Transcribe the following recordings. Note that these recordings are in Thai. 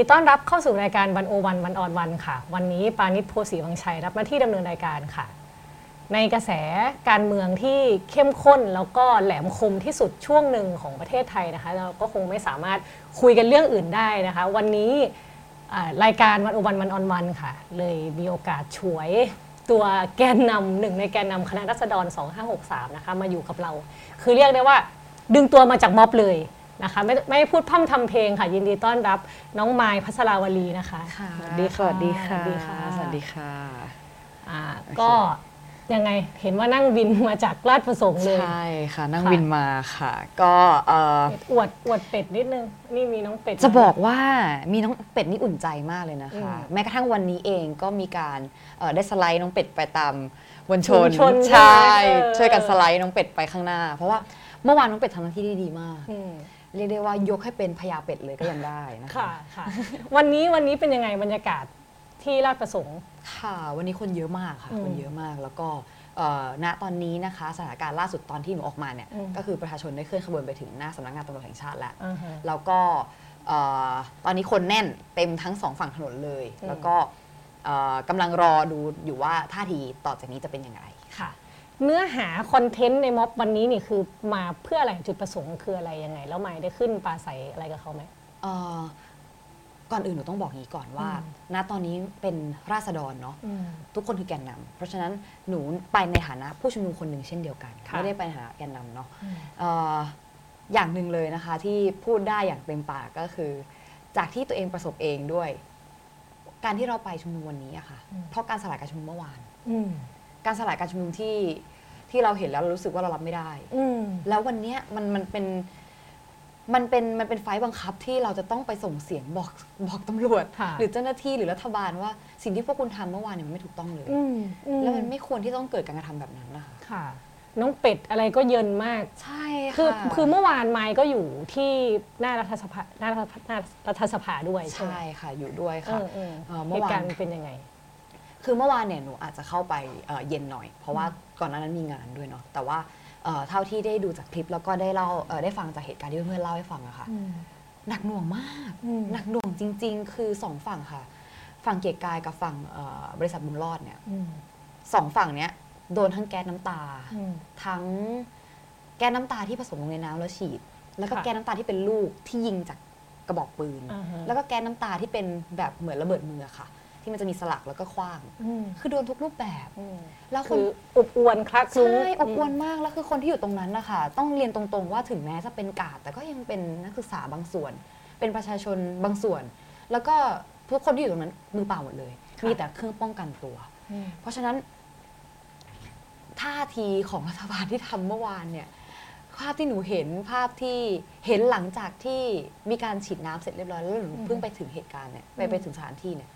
ดีต้อนรับเข้าสู่รายการวันโอวันวันออนวันค่ะ วันนี้ปานิชโพสีวังชัยรับหน้าที่ดำเนินรายการค่ะ ในกระแสการเมืองที่เข้มข้นแล้วก็แหลมคมที่สุดช่วงหนึ่งของประเทศไทยนะคะ เราก็คงไม่สามารถคุยกันเรื่องอื่นได้นะคะ วันนี้อ่ารายการวันโอวันวันออนวันค่ะ เลยมีโอกาสฉวยตัวแกนนำหนึ่งในแกนนำคณะรัษฎร 2563 นะคะมาอยู่กับเรา คือเรียกได้ว่าดึงตัวมาจากม็อบเลย นะคะไม่ไม่พูดพร่ำทำเพลงค่ะ ยินดีต้อนรับน้องไม้พัชราวลีนะคะค่ะสวัสดีค่ะสวัสดีค่ะ สวัสดีค่ะสวัสดีค่ะอ่าโอเคก็ยังไงเห็นว่านั่งวินมาจากราชประสงค์เลย ใช่ค่ะ นั่งค่ะวินมาค่ะ ก็เอ่ออวดอวดเป็ดนิดนึง นี่มีน้องเป็ด จะบอกว่ามีน้องเป็ดนี่อุ่นใจมากเลยนะคะอืมแม้กระทั่งวันนี้เองก็มีการเอ่อได้สไลด์น้องเป็ดไปตามมวลชนมวลชนใช่ใช่ไหมเออช่วยกันสไลด์น้องเป็ดไปข้างหน้า เพราะว่าเมื่อวานน้องเป็ดทำหน้าที่ได้ดีมากอืม เรียกได้ว่ายกให้เป็นพญาเป็ดเลยก็ยังได้นะคะ ค่ะค่ะ วันนี้วันนี้เป็นยังไงบรรยากาศที่ราชประสงค์ ค่ะ วันนี้คนเยอะมากค่ะ อืมคนเยอะมากแล้วก็เอ่อณตอนนี้นะคะ สถานการณ์ล่าสุดตอนที่หนูออกมาเนี่ยอืม ก็คือประชาชนได้เคลื่อนขบวนไปถึงหน้าสำนักงานตำรวจแห่งชาติแล้ว อ่าฮะ แล้วก็เอ่อตอนนี้คนแน่นเต็มทั้งสองฝั่งถนนเลย อืม แล้วก็เอ่อกำลังรอดูอยู่ว่าท่าทีต่อจากนี้จะเป็นยังไงค่ะ เนื้อหาคอนเทนต์ในม็อบวันนี้นี่คือมาเพื่ออะไรจุดประสงค์คืออะไรยังไง แล้วไม้ได้ขึ้นปลาใสอะไรกับเขาไหมเอ่อก่อนอื่นหนูต้องบอกงี้ก่อนว่าอืมณตอนนี้เป็นราษฎรเนาะอืมทุกคนคือแกนนำเพราะฉะนั้นหนูไปในฐานะผู้ชุมนุมคนหนึ่งเช่นเดียวกันค่ะไม่ได้ไปในฐานะแกนนำเนาะอืมเอ่ออย่างหนึ่งเลยนะคะ ที่พูดได้อย่างเต็มปากก็คือ จากที่ตัวเองประสบเองด้วย การที่เราไปชุมนุมวันนี้อะค่ะอืมเพราะการสลายการชุมนุมเมื่อวานอืมการสลายการชุมนุมที่ ที่เราเห็นแล้วเรารู้สึกว่าเรารับไม่ได้ อืม แล้ววันเนี้ยมันมันเป็นมันเป็นมันเป็นไฟล์บังคับที่เราจะต้องไปส่งเสียงบอกบอกตำรวจ ค่ะ หรือเจ้าหน้าที่หรือรัฐบาลว่าสิ่งที่พวกคุณทำเมื่อวานเนี่ยมันไม่ถูกต้องเลย อืมอืแล้วมันไม่ควรที่ต้องเกิดการกระทำแบบนั้นนะคะค่ะ น้องเป็ดอะไรก็เยินมาก ใช่คือค่ะคือเมื่อวานไม้ก็อยู่ที่หน้ารัฐสภาหน้ารัฐหน้ารัฐสภาด้วยใช่ไหมใช่ค่ะ อยู่ด้วยเอค่ะ อเออเอ่อเหเมื่อตุวาน การณ์เป็นยังไง คือเมื่อวานเนี่ยหนูอาจจะเข้าไปเอ่อเย็นหน่อย เพราะว่า ก่อนหน้านั้นมีงานด้วยเนาะแต่ว่าเอ่อเท่าที่ได้ดูจากคลิปแล้วก็ได้เล่าเอ่อได้ฟังจากเหตุการณ์ที่เพื่อนๆเล่าให้ฟังอะค่ะ หนักหน่วงมาก อืม หนักหน่วงจริง ๆ คือสองฝั่งค่ะ ฝั่งเกียรติกายกับฝั่งเอ่อบริษัทบุญรอดเนี่ยอืมสองฝั่งเนี้ยโดนทั้งแก๊สน้ำตา อืม ทั้งแก๊สน้ำตาที่ผสมลงในน้ำแล้วฉีด แล้วก็ค่ะ แก๊สน้ำตาที่เป็นลูกที่ยิงจากกระบอกปืน อ่าฮะ แล้วก็แก๊สน้ำตาที่เป็นแบบเหมือนระเบิดมือค่ะ ที่มันจะมีสลักแล้วก็คว้างอืมคือโดนทุกรูปแบบอืมแล้วคคืนออบอวนคลักคลุ้ง ใช่อบอวลมากแล้วคือคนที่อยู่ตรงนั้นนะคะต้องเรียนตรงๆว่าถึงแม้จะเป็นกาดแต่ก็ยังเป็นนักศึกษาบางส่วน เป็นประชาชนบางส่วน แล้วก็ทุกคนที่อยู่ตรงนั้นมือเปล่าหมดเลย ค่ะ มีแต่เครื่องป้องกันตัว อืม เพราะฉะนั้นท่าทีของรัฐบาลที่ทำเมื่อวานเนี่ย ภาพที่หนูเห็นภาพที่เห็นหลังจากที่มีการฉีดน้ำเสร็จเรียบร้อยแล้วหนูเพิ่งไปถึงเหตุการณ์เนี่ยไปไปถึงสถานที่เนี่ย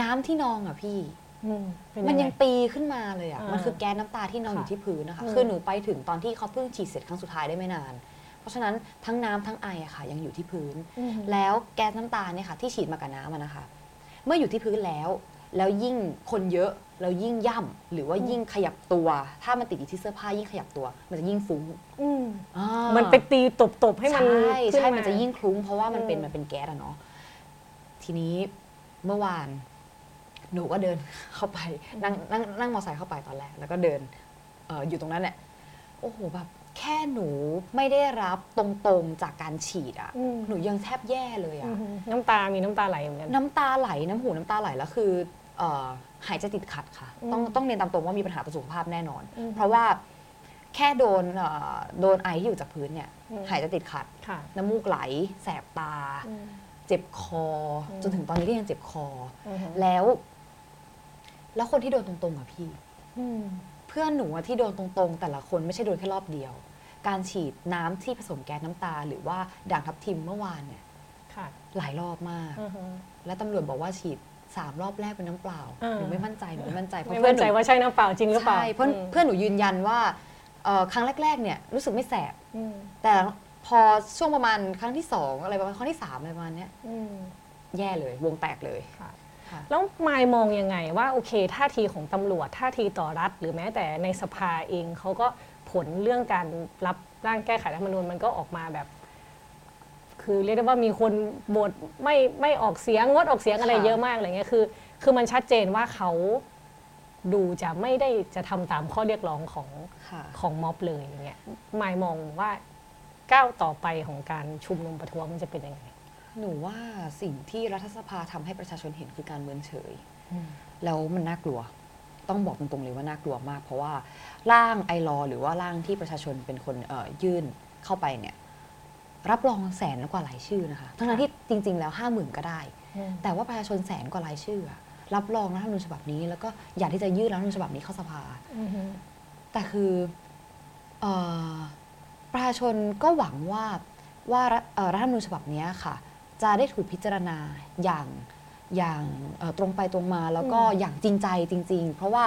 น้ำที่นองอะพี่อืมเป็มันไยังปีขึ้นมาเลยอะอ่ามัมันคือแก๊สน้ำตาที่นอนอค่ะยู่ที่พื้นนะคะอืมคือหนูไปถึงตอนที่เขาเพิ่งฉีดเสร็จครั้งสุดท้ายได้ไม่นาน เพราะฉะนั้นทั้งน้ำทั้งไออะค่ะ ยังอยู่ที่พื้นอืมแล้วแก๊สน้ำตาเนี่ยค่ะที่ฉีดมากับน้ำอะนะคะ เมื่ออยู่ที่พื้นแล้ว แล้วยิ่งคนเยอะแล้วยิ่งย่ำหรือว่ายิ่งขยับตัว ถ้ามันติดอยู่ที่เสื้อผ้ายิ่งขยับตัว มันจะยิ่งฟุ้งอืมอ่ามันไปตีตบๆให้มันใช่ขึ้ใช่มันจะยิ่งคลุ้งเพราะว่ามันเป็นอืมมันเป็นแก๊สอะเนาะทีนี้เมื่อวาน หนูก็เดินเข้าไปนั่งนั่งนั่งมอเตอร์ไซค์เข้าไปตอนแรกแล้วก็เดินเอออยู่ตรงนั้นแหละโอ้โหแบบแค่หนูไม่ได้รับตรงๆจากการฉีดอะอืมหนูยังแทบแย่เลยอือะมน้ำตามีน้ำตาไหลเหมือนกันน้ำตาไหลน้ำหูน้ำตาไหลแล้วคือเอ่อหายใจติดขัดค่ะอืมต้องต้องเรียนตามตรงว่ามีปัญหาต่อสุขภาพแน่นอนอืมเพราะว่าแค่โดนเอ่อโดนไอที่อยู่จากพื้นเนี่ยอืมหายใจติดขัดค่ะน้ำมูกไหล แสบตาอืมเจ็บคออมจนถึงตอนนี้ก็ยังเจ็บคออืมแล้ว แล้วคนที่โดนตรงๆอะพี่ อืม เพื่อนหนูอะที่โดนตรงๆ แต่ละคนไม่ใช่โดนแค่รอบเดียว การฉีดน้ำที่ผสมแก๊สน้ำตา หรือว่าด่างทับทิมเมื่อวานเนี่ยค่ะหลายรอบมาก อือฮึ และตำรวจบอกว่าฉีดสามรอบแรกเป็นน้ำเปล่าอ่าหนูไม่มั่นใจหนูไม่มั่นใจเพราะไม่เพื่อมั่นนหใจนูว่าใช่น้ำเปล่าจริงหรือเปล่าใช่เพื่อนมเพื่อนหนูยืนยันว่าเอ่อครั้งแรก ๆ เนี่ยรู้สึกไม่แสบ อืมแต่พอช่วงประมาณครั้งที่สองอะไรประมาณครั้งที่สามอะไรประมาณเนี้ยอืมแย่เลยวงแตกเลย ค่ะค่ะ แล้วมายมองยังไงว่าโอเคท่าทีของตำรวจท่าทีต่อรัฐ หรือแม้แต่ในสภาเองเขาก็ผลเรื่องการรับร่างแก้ไขรัฐธรรมนูญมันก็ออกมาแบบคคือเรียกได้ว่ามีคนบทไม่ไม่ออกเสียงงดออกเสียงอะไรค่ะเยอะมากอะไรเงี้ยคือ คือมันชัดเจนว่าเขาดูจะไม่ได้จะทำตามข้อเรียกร้องของค่ะของม็อบเลยอย่างเงี้ยหมายมองว่าก้าวต่อไปของการชุมนุมประท้วงมันจะเป็นยังไง หนูว่าสิ่งที่รัฐสภาทำให้ประชาชนเห็นคือการเมินเฉย แล้วมันน่ากลัว ต้องบอกตรงๆเลยว่าน่ากลัวมาก เพราะว่าร่างไอรอหรือว่าร่างที่ประชาชนเป็นคนเอ่อยื่นเข้าไปเนี่ยรับรองแสนกว่ารายชื่อนะคะทั้งนั้นที่จริง ๆ แล้วห้าหมื่นก็ได้ แต่ว่าประชาชนแสนกว่ารายชื่ออะรับรองรัฐธรรมนูญฉบับนี้ แล้วก็อยากที่จะยื่นรัฐธรรมนูญฉบับนี้เข้าสภาแต่คือเออประชาชนก็หวังว่าว่ารัฐเอ่อรัฐธรรมนูญฉบับเนี้ยค่ะ จะได้ถูกพิจารณาอย่างอย่างเอ่อตรงไปตรงมาแล้วก็อืมอย่างจริงใจจริง ๆ เพราะว่า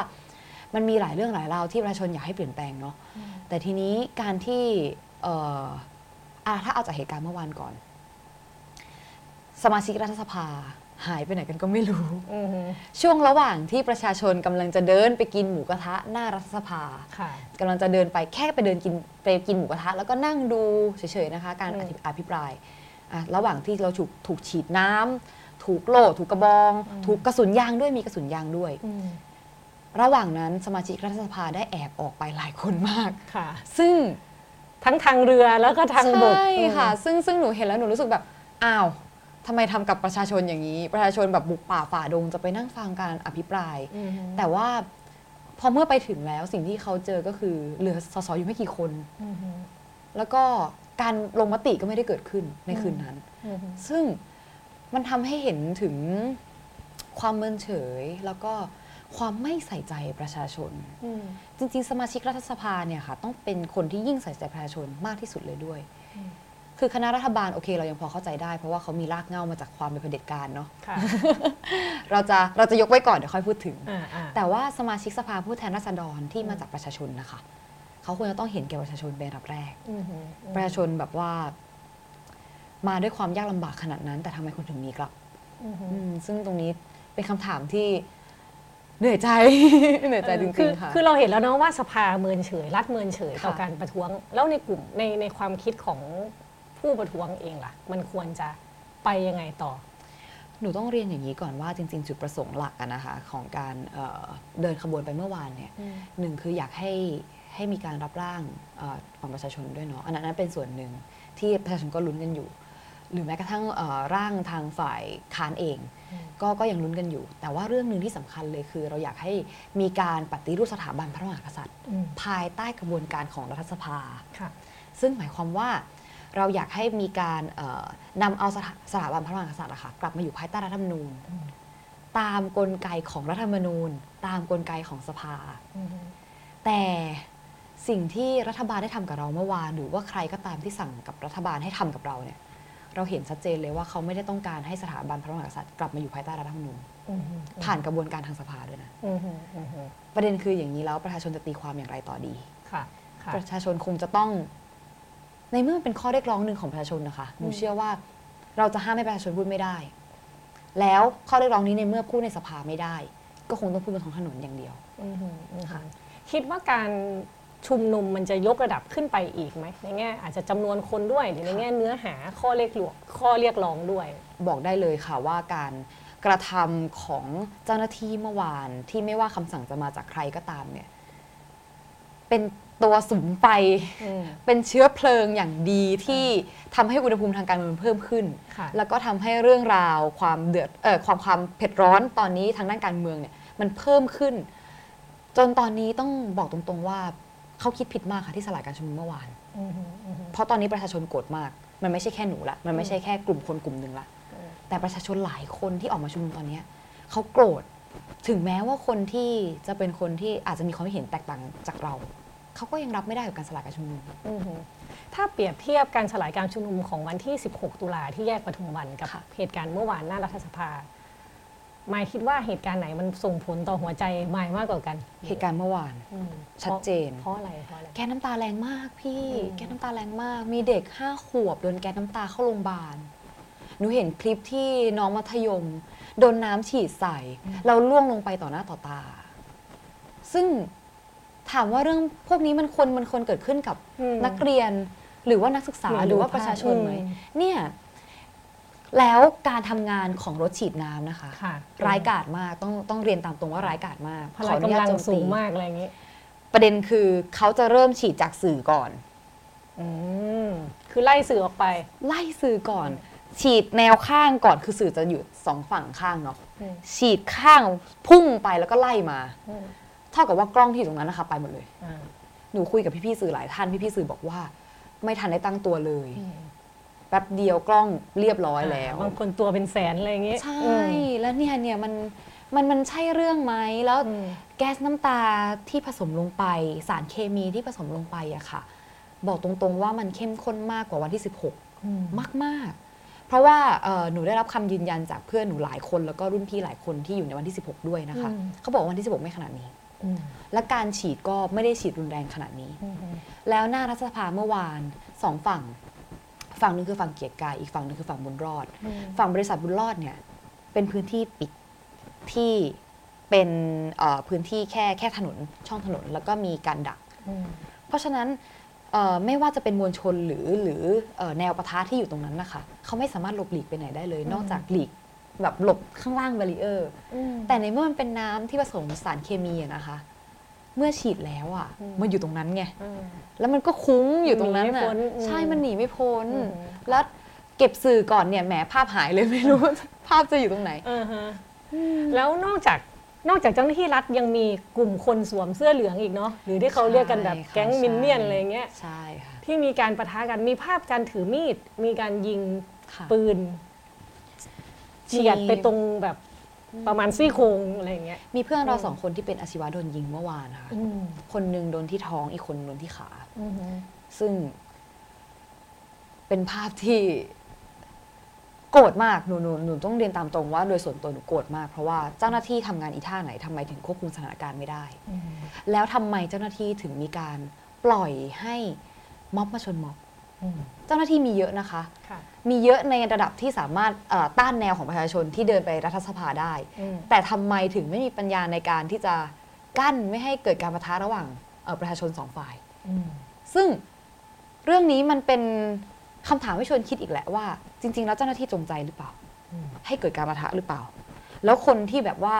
มันมีหลายเรื่องหลายราวที่ประชาชนอยากให้เปลี่ยนแปลงเนาะแต่ทีนี้การที่เอ่ออะถ้าเอาจากเหตุการณ์เมื่อวานก่อน สมาชิกรัฐสภาหายไปไหนกันก็ไม่รู้อือฮึช่วงระหว่างที่ประชาชนกำลังจะเดินไปกินหมูกระทะหน้ารัฐสภาค่ะกำลังจะเดินไปแค่ไปเดินกินไปกินหมูกระทะ แล้วก็นั่งดูเฉยๆนะคะ การอืมอภิอภิปราย อะระหว่างที่เราถูกถูกฉีดน้ำถูกโล่ถูกกระบอง ถูกกระสุนยางด้วยมีกระสุนยางด้วยอืมระหว่างนั้นสมาชิกรัฐสภาได้แอบออกไปหลายคนมากค่ะ ซึ่งทั้งทางเรือแล้วก็ทางบกใช่ค่ะ ซึ่งซึ่งหนูเห็นแล้วหนูรู้สึกแบบอ้าวทำไมทำกับประชาชนอย่างนี้ ประชาชนแบบบุกป่าฝ่าดงจะไปนั่งฟังการอภิปรายอืมแต่ว่าพอเมื่อไปถึงแล้วสิ่งที่เขาเจอก็คือเหลือสสอยู่ไม่กี่คนอืมอืมแล้วก็ การลงมติก็ไม่ได้เกิดขึ้นในคืนนั้นอืมซึ่งมันทำให้เห็นถึงความเมินเฉยแล้วก็ความไม่ใส่ใจประชาชนอืมจริง ๆ สมาชิกรัฐสภาเนี่ยค่ะ ต้องเป็นคนที่ยิ่งใส่ใจประชาชนมากที่สุดเลยด้วยอืมคือคณะรัฐบาลโอเค เรายังพอเข้าใจได้ เพราะว่าเขามีรากเหง้ามาจากความเป็นเผด็จการเนาะค่ะเราจะเราจะยกไว้ก่อนเดี๋ยวค่อยพูดถึงอ่าอ่าแต่ว่าสมาชิกสภาผู้แทนราษฎรที่มาจากประชาชนนะคะ เขาควรจะต้องเห็นแก่ประชาชนเป็นอันดับแรกอืมอืมประชาชนแบบว่า มาด้วยความยากลำบากขนาดนั้น แต่ทำไมคุณถึงมีกลับอืมอืมซึ่งตรงนี้เป็นคำถามที่เหนื่อยใจ เหนื่อยใจจคืริองๆค่ะ คือเราเห็นแล้วเนาะว่าสภาเมินเฉย รัฐเมินเฉยค่ะ ต่อการประท้วง แล้วในกลุ่มในในความคิดของผู้ประท้วงเองล่ะ มันควรจะไปยังไงต่อ หนูต้องเรียนอย่างนี้ก่อนว่าจริง ๆ จุดประสงค์หลักอะนะคะ ของการเอ่อเดินขบวนไปเมื่อวานเนี่ย หนึ่งคืออยากให้ ให้มีการรับร่างเออของประชาชนด้วยเนาะอันนั้นเป็นส่วนหนึ่งที่ประชาชนก็ลุ้นกันอยู่ หรือแม้กระทั่งเอ่อร่างทางฝ่ายค้านเองอืมก็ก็ยังลุ้นกันอยู่ แต่ว่าเรื่องหนึ่งที่สำคัญเลยคือ เราอยากให้มีการปฏิรูปสถาบันพระมหากษัตริย์อืมภายใต้กระบวนการของรัฐสภาค่ะซึ่งหมายความว่าเราอยากให้มีการเอ่อนำเอาสถาสถาบันพระมหากษัตริย์อะค่ะกลับมาอยู่ภายใต้รัฐธรรมนูญอืมตามกลไกของรัฐธรรมนูญ ตามกลไกของสภาอืมแต่ สิ่งที่รัฐบาลได้ทำกับเราเมื่อวาน หรือว่าใครก็ตามที่สั่งกับรัฐบาลให้ทำกับเราเนี่ยเราเห็นชัดเจนเลยว่าเขาไม่ได้ต้องการให้สถาบันพระมหากษัตริย์กลับมาอยู่ภายใต้รัฐธรรมนูญอืมผ่านกระบวนการทางสภาด้วยนะอืมอืมอืมประเด็นคืออย่างนี้แล้วประชาชนจะตีความอย่างไรต่อดีค่ะค่ะ ประชาชนคงจะต้อง ในเมื่อมันเป็นข้อเรียกร้องหนึ่งของประชาชนนะคะหนูอืมเชื่อว่า เราจะห้ามให้ประชาชนพูดไม่ได้ แล้วข้อเรียกร้องนี้ในเมื่อพูดในสภาไม่ได้ ก็คงต้องพูดบนท้องถนนอย่างเดียวอืมอืมค่ะคิดว่าการ ชุมนุมมันจะยกระดับขึ้นไปอีกไหมในแง่อาจจะจำนวนคนด้วยหรือในแง่เนื้อหาข้อเรียกร้องข้อเรียกร้องด้วย บอกได้เลยค่ะว่าการกระทำของเจ้าหน้าที่เมื่อวานที่ไม่ว่าคำสั่งจะมาจากใครก็ตามเนี่ย เป็นตัวสุมไฟอืมเป็นเชื้อเพลิงอย่างดีที่ทำให้อุณหภูมิทางการเมืองเพิ่มขึ้นค่ะแล้วก็ทำให้เรื่องราวความเดือดเอ่อความความเผ็ดร้อนตอนนี้ทางด้านการเมืองเนี่ย มันเพิ่มขึ้น จนตอนนี้ต้องบอกตรงๆว่า เขาคิดผิดมากค่ะที่สลายการชุมนุมเมื่อวานอืมอืมเพราะตอนนี้ประชาชนโกรธมาก มันไม่ใช่แค่หนูละ มันไม่ใช่แค่กลุ่มคนกลุ่มหนึ่งละอืมแต่ประชาชนหลายคนที่ออกมาชุมนุมตอนเนี้ยเขาโกรธ ถึงแม้ว่าคนที่จะเป็นคนที่อาจจะมีความคิดเห็นแตกต่างจากเรา เขาก็ยังรับไม่ได้กับการสลายการชุมนุมอืมถ้าเปรียบเทียบการสลายการชุมนุมของวันที่ 16 ตุลาที่แยกปทุมวันกับค่ะเหตุการณ์เมื่อวานหน้ารัฐสภาห มายคิดว่าเหตุการณ์ไหนมันส่งผลต่อหัวใจหมายมากกว่ากันเหตุการณ์เมื่อวาน อืมชัดเจน เพราะอะไรเพราะอะไร แก๊สน้ำตาแรงมากพี่ อืม แก๊สน้ำตาแรงมาก มีเด็กห้าขวบโดนแก๊สน้ำตาเข้าโรงพยาบาล หนูเห็นคลิปที่น้องมัธยม โดนน้ำฉีดใส่แล้วล่วงลงไปต่อหน้าต่อตา ซึ่งถามว่าเรื่องพวกนี้มันควรมันควรเกิดขึ้นกับอืม นักเรียน หรือว่านักศึกษาหรือหรือว่าดูประชาชนไหม อืม เนี่ย แล้วการทำงานของรถฉีดน้ำนะคะ ค่ะร้ายกาจมากต้องต้องเรียนตามตรงว่าร้ายกาจมากพละอนุญกำตลังโจมตีสูงมากอะไรอย่างนี้ประเด็นคือเขาจะเริ่มฉีดจากสื่อก่อน อืมคือไล่สื่อออกไป ไล่สื่อก่อน ฉีดแนวข้างก่อนคือสื่อจะอยู่สองฝั่งข้างเนาะอืม ฉีดข้างพุ่งไปแล้วก็ไล่มา อืมเท่ากับว่ากล้องที่อยู่ตรงนั้นนะคะไปหมดเลย อ่าหนูคุยกับพี่ๆสื่อหลายท่านพี่ๆสื่อบอกว่า ไม่ทันได้ตั้งตัวเลย อืม แป๊บเดียวกล้องเรียบร้อยแล้ว บางคนตัวเป็นแสนอะไรอย่างนี้ใช่อืมแล้วเนี่ยเนี่ยมันมันมันใช่เรื่องไหมแล้วอืมแก๊สน้ำตาที่ผสมลงไป สารเคมีที่ผสมลงไปอะค่ะ บอกตรงๆว่ามันเข้มข้นมากกว่าวันที่ 16อืมมากๆ เพราะว่าเอ่อหนูได้รับคำยืนยันจากเพื่อนหนูหลายคนแล้วก็รุ่นพี่หลายคนที่อยู่ในวันที่ 16 ด้วยนะคะอืมเขาบอกว่าวันที่ 16 ไม่ขนาดนี้อืมและการฉีดก็ไม่ได้ฉีดรุนแรงขนาดนี้อืมแล้วหน้ารัฐสภาเมื่อวานสองฝั่ง ฝั่งหนึ่งคือฝั่งเกียรติกาย อีกฝั่งหนึ่งคือฝั่งบุญรอดอืมฝั่งบริษัทบุญรอดเนี่ยเป็นพื้นที่ปิดที่เป็นเอ่อพื้นที่แค่แค่ถนนช่องถนนแล้วก็มีการดักอืมเพราะฉะนั้นเอ่อไม่ว่าจะเป็นมวลชนหรือหรือเอ่อแนวปะทะที่อยู่ตรงนั้นนะคะเขาไม่สามารถหลบหลีกไปไหนได้เลย นอกจากหลีกแบบหลบข้างล่างบารีเออร์อืมแต่ในเมื่อมันเป็นน้ำที่ผสมสารเคมีอะนะคะ เมื่อฉีดแล้วอะอืมมันอยู่ตรงนั้นไงอืมแล้วมันก็คุ้งอยู่ตรงนั้นหนีไม่อะพ้นอืมใช่มันหนีไม่พ้นอืมแล้วเก็บสื่อก่อนเนี่ยแหมภาพหายเลยไม่รู้ ภาพจะอยู่ตรงไหนอ่าฮะแล้วนอกจากนอกจากเจ้าหน้าที่รัฐยังมีกลุ่มคนสวมเสื้อเหลืองอีกเนาะหรือที่เขาเรียกกันแบบใช่ค่ะแก๊งใช่มินเนี่ยนอะไรเงี้ยใช่ค่ะที่มีการประทะกันมีภาพการถือมีด มีการยิงค่ะปืนเฉียดมีไปตรงแบบ ประมาณซี่โครงอะไรอย่างเงี้ย มีเพื่อนเราอืมสองคนที่เป็นอาชีวะโดนยิงเมื่อวานค่ะอืมคนหนึ่งโดนที่ท้องอีกคนโดนที่ขาอืมซึ่ง เป็นภาพที่โกรธมากหนูหนูหนูต้องเรียนตามตรงว่าโดยส่วนตัวหนูโกรธมาก เพราะว่าเจ้าหน้าที่ทำงานอีท่าไหนทำไมถึงควบคุมสถานการณ์ไม่ได้อืมแล้วทำไมเจ้าหน้าที่ถึงมีการปล่อยให้ม็อบมาชนม็อบอืมเจ้าหน้าที่มีเยอะนะคะค่ะมีเยอะในระดับที่สามารถเอ่อต้านแนวของประชาชนที่เดินไปรัฐสภาได้อืมแต่ทำไมถึงไม่มีปัญญาในการที่จะกั้นไม่ให้เกิดการประทะระหว่างเอ่อประชาชนสองฝ่ายอืมซึ่งเรื่องนี้มันเป็นคำถามให้ชวนคิดอีกแหละว่า จริง ๆ แล้วเจ้าหน้าที่จงใจหรือเปล่าอืมให้เกิดการประทะหรือเปล่า แล้วคนที่แบบว่า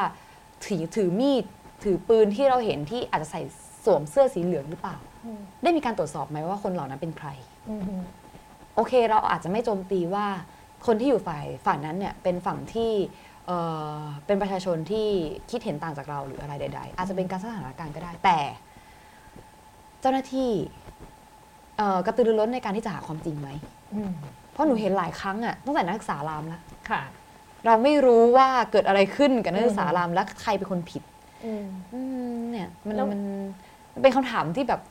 ถือถือมีดถือปืนที่เราเห็นที่อาจจะใส่สวมเสื้อสีเหลืองหรือเปล่าอืมได้มีการตรวจสอบไหมว่าคนเหล่านั้นเป็นใครอืม โอเคเราอาจจะไม่โจมตีว่าคนที่อยู่ฝ่ายฝั่งนั้นเนี่ยเป็นฝั่งที่เอ่อเป็นประชาชนที่คิดเห็นต่างจากเราหรืออะไรใด ๆ อาจจะเป็นการสร้างสถานการณ์ก็ได้ แต่ เจ้าหน้าที่เอ่อกระตือรือร้นในการที่จะหาความจริงไหมอืมเพราะหนูเห็นหลายครั้งอะตั้งแต่นักศึกษารามแล้วค่ะเราไม่รู้ว่าเกิดอะไรขึ้นกับนักศึกษารามและใครเป็นคนผิดอืมอืมเนี่ยมันแล้วมันมันเป็นคำถามที่แบบ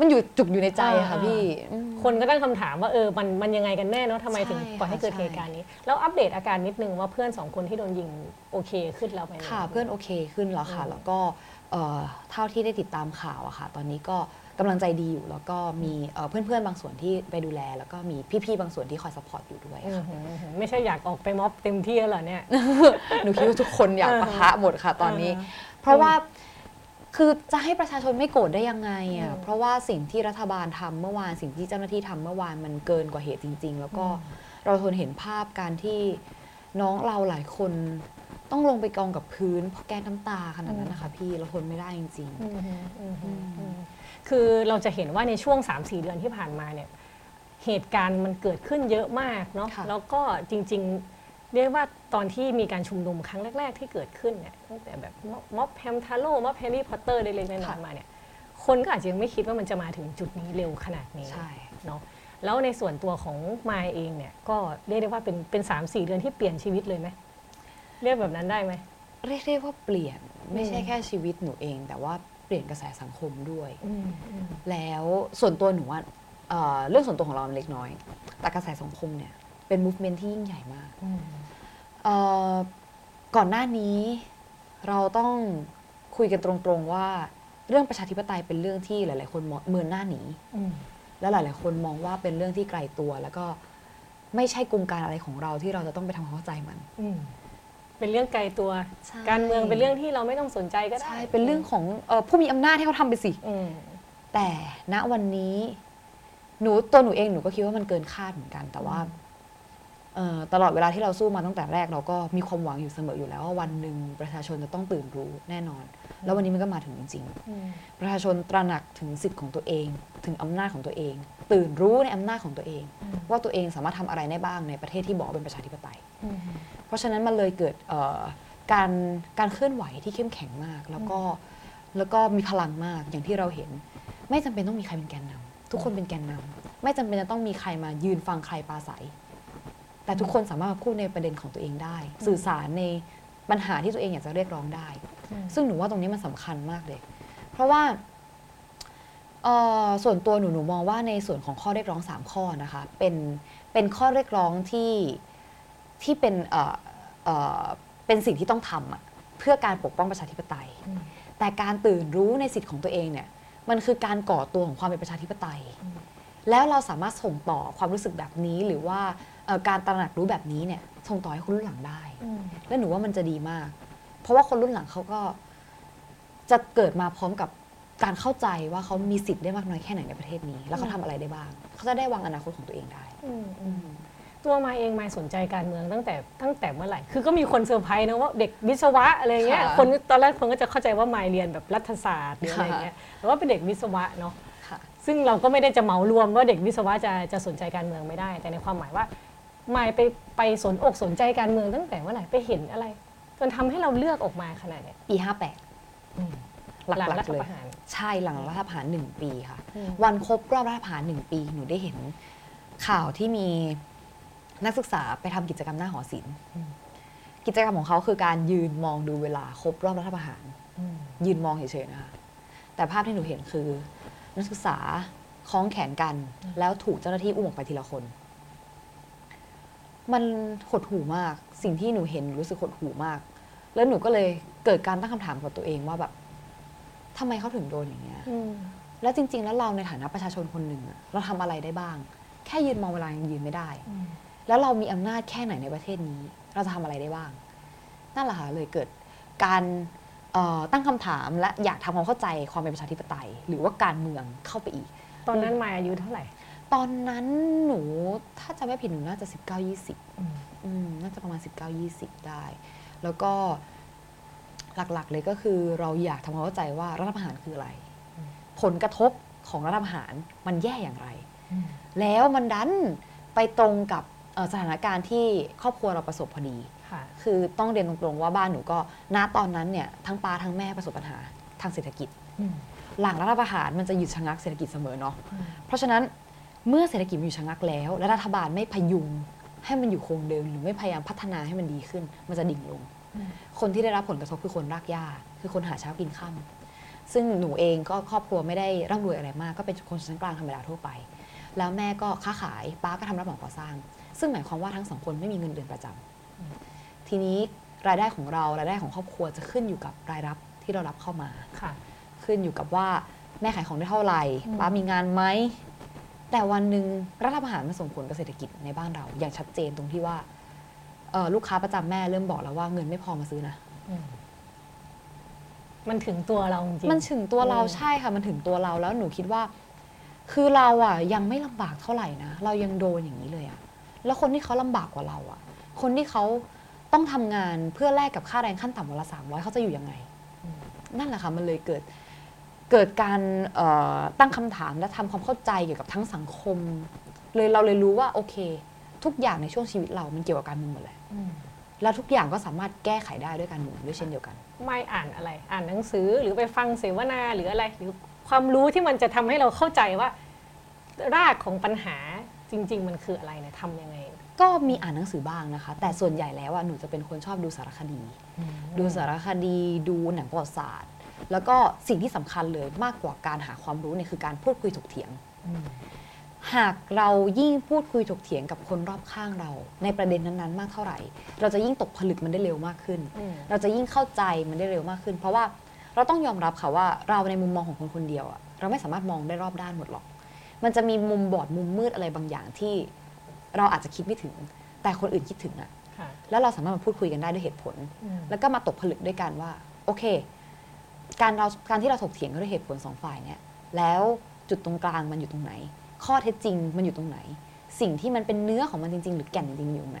มันอยู่จุกอยู่ในใจอะค่ะอ่าพี่อืม คนก็ตั้งคำถามว่าเออมันมันยังไงกันแน่เนาะทำไมถึงใช่ปล่อยให้เกิดค่ะ เหตุการณ์นี้ แล้วอัปเดตอาการนิดนึงว่าเพื่อนสองคนที่โดนยิงโอเคขึ้นแล้วไหม ค่ะเพื่อนโอเคขึ้นแล้วค่ะอืมแล้วก็เอ่อเท่าที่ได้ติดตามข่าวอะค่ะ ตอนนี้ก็กำลังใจดีอยู่ แล้วก็มีเอ่อเพื่อนๆบางส่วนที่ไปดูแล แล้วก็มีพี่ๆบางส่วนที่คอย support อยู่ด้วยอืมค่ะหืมหืมไม่ใช่อยากออกไปม็อบเต็มที่แล้วเหรอเนี่ย หนูคิดว่าทุกคนอยากปะทะหมดค่ะตอนนี้อ่าเพราะว่า คือจะให้ประชาชนไม่โกรธได้ยังไงอะอืมเพราะว่าสิ่งที่รัฐบาลทำเมื่อวานสิ่งที่เจ้าหน้าที่ทำเมื่อวานมันเกินกว่าเหตุจริง ๆ แล้วก็อืมเราทนเห็นภาพการที่น้องเราหลายคนต้องลงไปกองกับพื้นเพราะแก๊สน้ำตาขนาดนั้นนะคะพี่เราทนไม่ได้จริงอืมหืมอืมหืมอืมอืมคือเราจะเห็นว่าในช่วง 3-4 เดือนที่ผ่านมาเนี่ยเหตุการณ์มันเกิดขึ้นเยอะมากเนาะค่ะแล้วก็จริง ๆ เรียกว่าตอนที่มีการชุมนุมครั้งแรก ๆ ที่เกิดขึ้นเนี่ย ตั้งแต่แบบม็อบแฮมทาโร่ม็อบแฮร์รี่พอตเตอร์เล็กๆน้อยๆมาเนี่ยคนก็อาจจะยังไม่คิดว่ามันจะมาถึงจุดนี้เร็วขนาดนี้ๆใช่เนาะแล้วในส่วนตัวของมายเองเนี่ยก็เรียกได้ว่าเป็นเป็นสามสี่เดือนที่เปลี่ยนชีวิตเลยไหมเรียกแบบนั้นได้ไหมเรียกได้ว่าเปลี่ยนไม่ใช่อืมแค่ชีวิตหนูเอง แต่ว่าเปลี่ยนกระแสสังคมด้วยอืมอืมแล้วส่วนตัวหนูว่าเอ่อเรื่องส่วนตัวของเรามันเล็กน้อย แต่กระแสสังคมเนี่ยเป็น movement ที่ยิ่งใหญ่มากอืมเอ่อก่อนหน้านี้ เราต้องคุยกันตรงๆว่า เรื่องประชาธิปไตยเป็นเรื่องที่หลาย ๆ คนมองเมินหน้าหนีอืมและหลาย ๆ คนมองว่าเป็นเรื่องที่ไกลตัว แล้วก็ไม่ใช่กลุ่มการอะไรของเราที่เราจะต้องไปทำความเข้าใจมันอืมเป็นเรื่องไกลตัวใช่การเมืองเป็นเรื่องที่เราไม่ต้องสนใจก็ได้ใช่เป็นเรื่องของเอ่อผู้มีอำนาจให้เขาทำไปสิอืมแต่ณวันนี้ หนูตัวหนูเองหนูก็คิดว่ามันเกินคาดเหมือนกัน แต่ว่าเอ่อ ตลอดเวลาที่เราสู้มาตั้งแต่แรกเราก็มีความหวังอยู่เสมออยู่แล้วว่าวันหนึ่งประชาชนจะต้องตื่นรู้แน่นอน แล้ววันนี้มันก็มาถึงจริงๆประชาชนตระหนักถึงสิทธิ์ของตัวเอง ถึงอำนาจของตัวเอง ตื่นรู้ในอำนาจของตัวเอง ว่าตัวเองสามารถทำอะไรได้บ้างในประเทศที่บอกว่าเป็นประชาธิปไตย เพราะฉะนั้นมันเลยเกิดเอ่อการการเคลื่อนไหวที่เข้มแข็งมาก แล้วก็แล้วก็มีพลังมากอย่างที่เราเห็น ไม่จำเป็นต้องมีใครเป็นแกนนำทุกคนเป็นแกนนำไม่จำเป็นจะต้องมีใครมายืนฟังใครปราศัย แต่ทุกคนสามารถมาพูดในประเด็นของตัวเองได้ สื่อสารในปัญหาที่ตัวเองอยากจะเรียกร้องได้ ซึ่งหนูว่าตรงนี้มันสำคัญมากเลย เพราะว่าเอ่อส่วนตัวหนูหนูมองว่าในส่วนของข้อเรียกร้อง 3 ข้อนะคะเป็นเป็นข้อเรียกร้องที่ที่เป็นเอ่อเอ่อเป็นสิ่งที่ต้องทำอะเพื่อการปกป้องประชาธิปไตย แต่การตื่นรู้ในสิทธิ์ของตัวเองเนี่ยมันคือการก่อตัวของความเป็นประชาธิปไตย แล้วเราสามารถส่งต่อความรู้สึกแบบนี้หรือว่าเอ่อ การตระหนักรู้แบบนี้เนี่ยส่งต่อให้คนรุ่นหลังได้ และหนูว่ามันจะดีมาก เพราะว่าคนรุ่นหลังเขาก็จะเกิดมาพร้อมกับการเข้าใจว่าเขามีสิทธิ์ได้มากน้อยแค่ไหนในประเทศนี้ แล้วเขาทำอะไรได้บ้าง เขาจะได้วางอนาคตของตัวเองได้ ตัวมายเองมาสนใจการเมืองตั้งแต่ตั้งแต่เมื่อไหร่ คือก็มีคนเซอร์ไพรส์นะว่าเด็กวิศวะอะไรเงี้ย ค่ะคนตอนแรกคนก็จะเข้าใจว่ามายเรียนแบบรัฐศาสตร์หรืออะไรเงี้ย แต่ว่าเป็นเด็กวิศวะเนาะ ค่ะ ซึ่งเราก็ไม่ได้จะเหมารวมว่าเด็กวิศวะจะจะสนใจการเมืองไม่ได้ แต่ในความหมายว่า มายไปไปสนอกสนใจการเมืองตั้งแต่เมื่อไหร่ไปเห็นอะไร จนทำให้เราเลือกออกมาขนาดเนี้ยปีอืม58 หลัหลังรักฐๆเลยประหารใช่หลังรัฐประหารหนึ่งปีค่ะอืมวันครบรอบรัฐประหารหนึ่งปีหนูได้เห็นข่าวที่มีนักศึกษาไปทำกิจกรรมหน้าหอศิลป์กิจกรรมของเขาคือการยืนมองดูเวลาครบรอบรัฐประหารยืนมองเฉยๆนะคะแต่ภาพที่หนูเห็นคือ นักศึกษาคล้องแขนกัน แล้วถูกเจ้าหน้าที่อุ้มออกไปทีละคน มันหดหู่มาก สิ่งที่หนูเห็นหนูรู้สึกหดหู่มาก แล้วหนูก็เลยเกิดการตั้งคำถามกับตัวเองว่าแบบทำไมเขาถึงโดนอย่างเงี้ยอืมแล้วจริง ๆ แล้วเราในฐานะประชาชนคนหนึ่งอะเราทำอะไรได้บ้าง แค่ยืนมองเวลายังยืนไม่ได้อืมแล้วเรามีอำนาจแค่ไหนในประเทศนี้ เราจะทำอะไรได้บ้าง นั่นแหละค่ะเลยเกิดการเอ่อตั้งคำถามและอยากทำความเข้าใจความเป็นประชาธิปไตย หรือว่าการเมืองเข้าไปอีก ตอนนั้นมายอายุเท่าไหร่ ตอนนั้นหนูถ้าจะไม่ผิดหนูน่าจะ 19 20อืมอืมน่าจะประมาณ 19 20 ได้ แล้วก็หลักๆเลยก็คือเราอยากทำความเข้าใจว่ารัฐประหารคืออะไร ผลกระทบของรัฐประหารมันแย่อย่างไร แล้วมันดันไปตรงกับเอ่อสถานการณ์ที่ครอบครัวเราประสบพอดีค่ะคือต้องเรียนตรงๆว่าบ้านหนูก็ณตอนนั้นเนี่ยทั้งป้าทั้งแม่ประสบปัญหาทางเศรษฐกิจอืมหลังรัฐประหารมันจะหยุดชะงักเศรษฐกิจเสมอเนาะ เพราะฉะนั้น เมื่อเศรษฐกิจมันหยุดชะงักแล้ว และรัฐบาลไม่พยุงให้มันอยู่คงเดิมหรือไม่พยายามพัฒนาให้มันดีขึ้น มันจะดิ่งลงอืมคนที่ได้รับผลกระทบคือคนรากหญ้าคือคนหาเช้ากินค่ำซึ่งหนูเองก็ครอบครัวไม่ได้ร่ำรวยอะไรมาก ก็เป็นคนชั้นกลางธรรมดาทั่วไป แล้วแม่ก็ค้าขายป้าก็ทำรับเหมาก่อสร้าง ซึ่งหมายความว่าทั้งสองคนไม่มีเงินเดือนประจำทีนี้รายได้ของเรารายได้ของครอบครัวจะขึ้นอยู่กับรายรับที่เรารับเข้ามาค่ะ ขึ้นอยู่กับว่าแม่ขายของได้เท่าไหร่อืมป้ามีงานไหม แต่วันหนึ่งรัฐประหารมันส่งผลกับเศรษฐกิจในบ้านเรา อย่างชัดเจนตรงที่ว่าเอ่อลูกค้าประจำแม่เริ่มบอกแล้วว่าเงินไม่พอมาซื้อนะอืมมันถึงตัวเราจริงๆมันถึงตัวเราอืมใช่ค่ะมันถึงตัวเราแล้วหนูคิดว่า คือเราอะ ยังไม่ลำบากเท่าไหร่นะเรายังโดนอย่างนี้เลยอะแล้วคนที่เขาลำบากกว่าเราอะ คนที่เขาต้องทำงานเพื่อแลกกับค่าแรงขั้นต่ำวันละสามร้อยเขาจะอยู่ยังไง นั่นแหละค่ะมันเลยเกิด เกิดการเอ่อตั้งคำถามและทำความเข้าใจเกี่ยวกับทั้งสังคม เลยเราเลยรู้ว่าโอเค ทุกอย่างในช่วงชีวิตเรามันเกี่ยวกับการเมืองหมดเลยอืมแล้วทุกอย่างก็สามารถแก้ไขได้ด้วยการเมืองด้วยเช่นเดียวกัน ไม่อ่านอะไร อ่านหนังสือหรือไปฟังเสวนาหรืออะไรหรือความรู้ที่มันจะทำให้เราเข้าใจว่า รากของปัญหาจริง ๆ มันคืออะไรเนี่ยทำยังไง ก็มีอ่านหนังสือบ้างนะคะ แต่ส่วนใหญ่แล้วอะหนูจะเป็นคนชอบดูสารคดี ดูสารคดีดูหนังประวัติศาสตร์ แล้วก็สิ่งที่สำคัญเลยมากกว่าการหาความรู้เนี่ยคือการพูดคุยถกเถียงอืมหากเรายิ่งพูดคุยถกเถียงกับคนรอบข้างเรา ในประเด็นนั้นๆ มากเท่าไหร่ เราจะยิ่งตกผลึกมันได้เร็วมากขึ้นอืมเราจะยิ่งเข้าใจมันได้เร็วมากขึ้น เพราะว่าเราต้องยอมรับค่ะว่าเราในมุมมองของคนคนเดียวอะเราไม่สามารถมองได้รอบด้านหมดหรอก มันจะมีมุมบอดมุมมืดอะไรบางอย่างที่เราอาจจะคิดไม่ถึง แต่คนอื่นคิดถึงอะค่ะแล้วเราสามารถมาพูดคุยกันได้ด้วยเหตุผลอืมแล้วก็มาตกผลึกด้วยกันว่า โอเค การเราการที่เราถกเถียงกันด้วยเหตุผลสองฝ่ายเนี่ยแล้วจุดตรงกลางมันอยู่ตรงไหน ข้อเท็จจริงมันอยู่ตรงไหน สิ่งที่มันเป็นเนื้อของมันจริง ๆ หรือแก่นจริงๆอยู่ไหน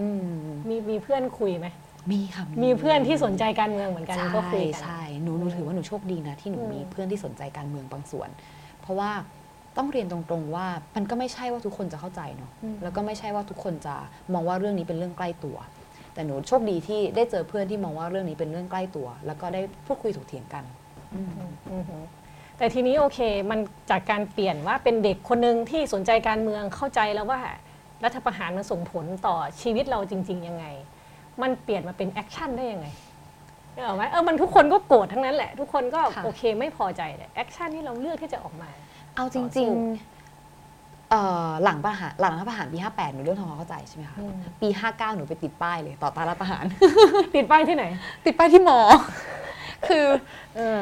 อืมมีมีเพื่อนคุยไหมมีค่ะมีเพื่อนที่สนใจการเมืองเหมือนกันใช่ก็คุยกันใช่หนูหนูถือว่าหนูโชคดีนะที่หนูอืมมีเพื่อนที่สนใจการเมืองบางส่วน เพราะว่าต้องเรียนตรงๆว่ามันก็ไม่ใช่ว่าทุกคนจะเข้าใจเนาะแล้วก็ไม่ใช่ว่าทุกคนจะมองว่าเรื่องนี้เป็นเรื่องใกล้ตัว แต่หนูโชคดีที่ได้เจอเพื่อนที่มองว่าเรื่องนี้เป็นเรื่องใกล้ตัว แล้วก็ได้พูดคุยถกเถียงกัน แต่ทีนี้โอเคมันจากการเปลี่ยนว่าเป็นเด็กคนหนึ่งที่สนใจการเมืองเข้าใจแล้วว่ารัฐประหารมันส่งผลต่อชีวิตเราจริง ๆ ยังไง มันเปลี่ยนมาเป็น action ได้ยังไงเออไหมเออมันทุกคนก็โกรธทั้งนั้นแหละ ทุกคนก็โอเคไม่พอใจแต่ action ที่เราเลือกที่จะออกมา เอาจริง ๆ หลังประหารหลังรัฐประหารปี58หนูเรื่องทำความเข้าใจใช่ไหมคะอืมปี59หนูไปติดป้ายเลยต่อต้านรัฐประหาร ติดป้ายที่ไหน ติดป้ายที่หมอ คือเออ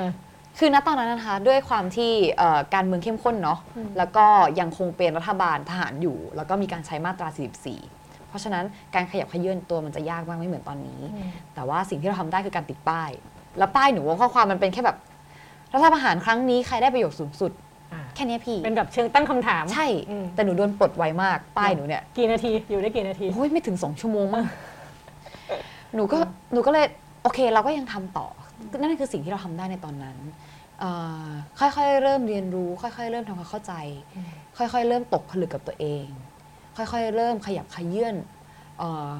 คือณตอนนั้นนะคะด้วยความที่เอ่อการเมืองเข้มข้นเนาะอืมแล้วก็ยังคงเป็นรัฐบาลทหารอยู่ แล้วก็มีการใช้มาตรา 44 เพราะฉะนั้นการขยับขยื่นตัวมันจะยากมากไม่เหมือนตอนนี้ แต่ว่าสิ่งที่เราทำได้คือการติดป้าย แล้วป้ายหนูว่าข้อความมันเป็นแค่แบบรัฐประหารครั้งนี้ใครได้ประโยชน์สูงสุดอ่า แค่เนี้ยพี่ เป็นแบบเชิงตั้งคำถาม ใช่ อืม แต่หนูโดนปลดไวมาก ป้ายหนูเนี่ย กี่นาทีอยู่ได้กี่นาที โอ้ยไม่ถึงสองชั่วโมงมั้ง หนูก็หนูก็เลยโอเคเราก็ยังทำต่อ นั่นคือสิ่งที่เราทำได้ในตอนนั้นเอ่อค่อยๆ เริ่มเรียนรู้ ค่อยๆ เริ่มทำความเข้าใจ อืม ค่อยๆ เริ่มตกผลึกกับตัวเอง ค่อยๆ เริ่มขยับขยื่นเอ่อ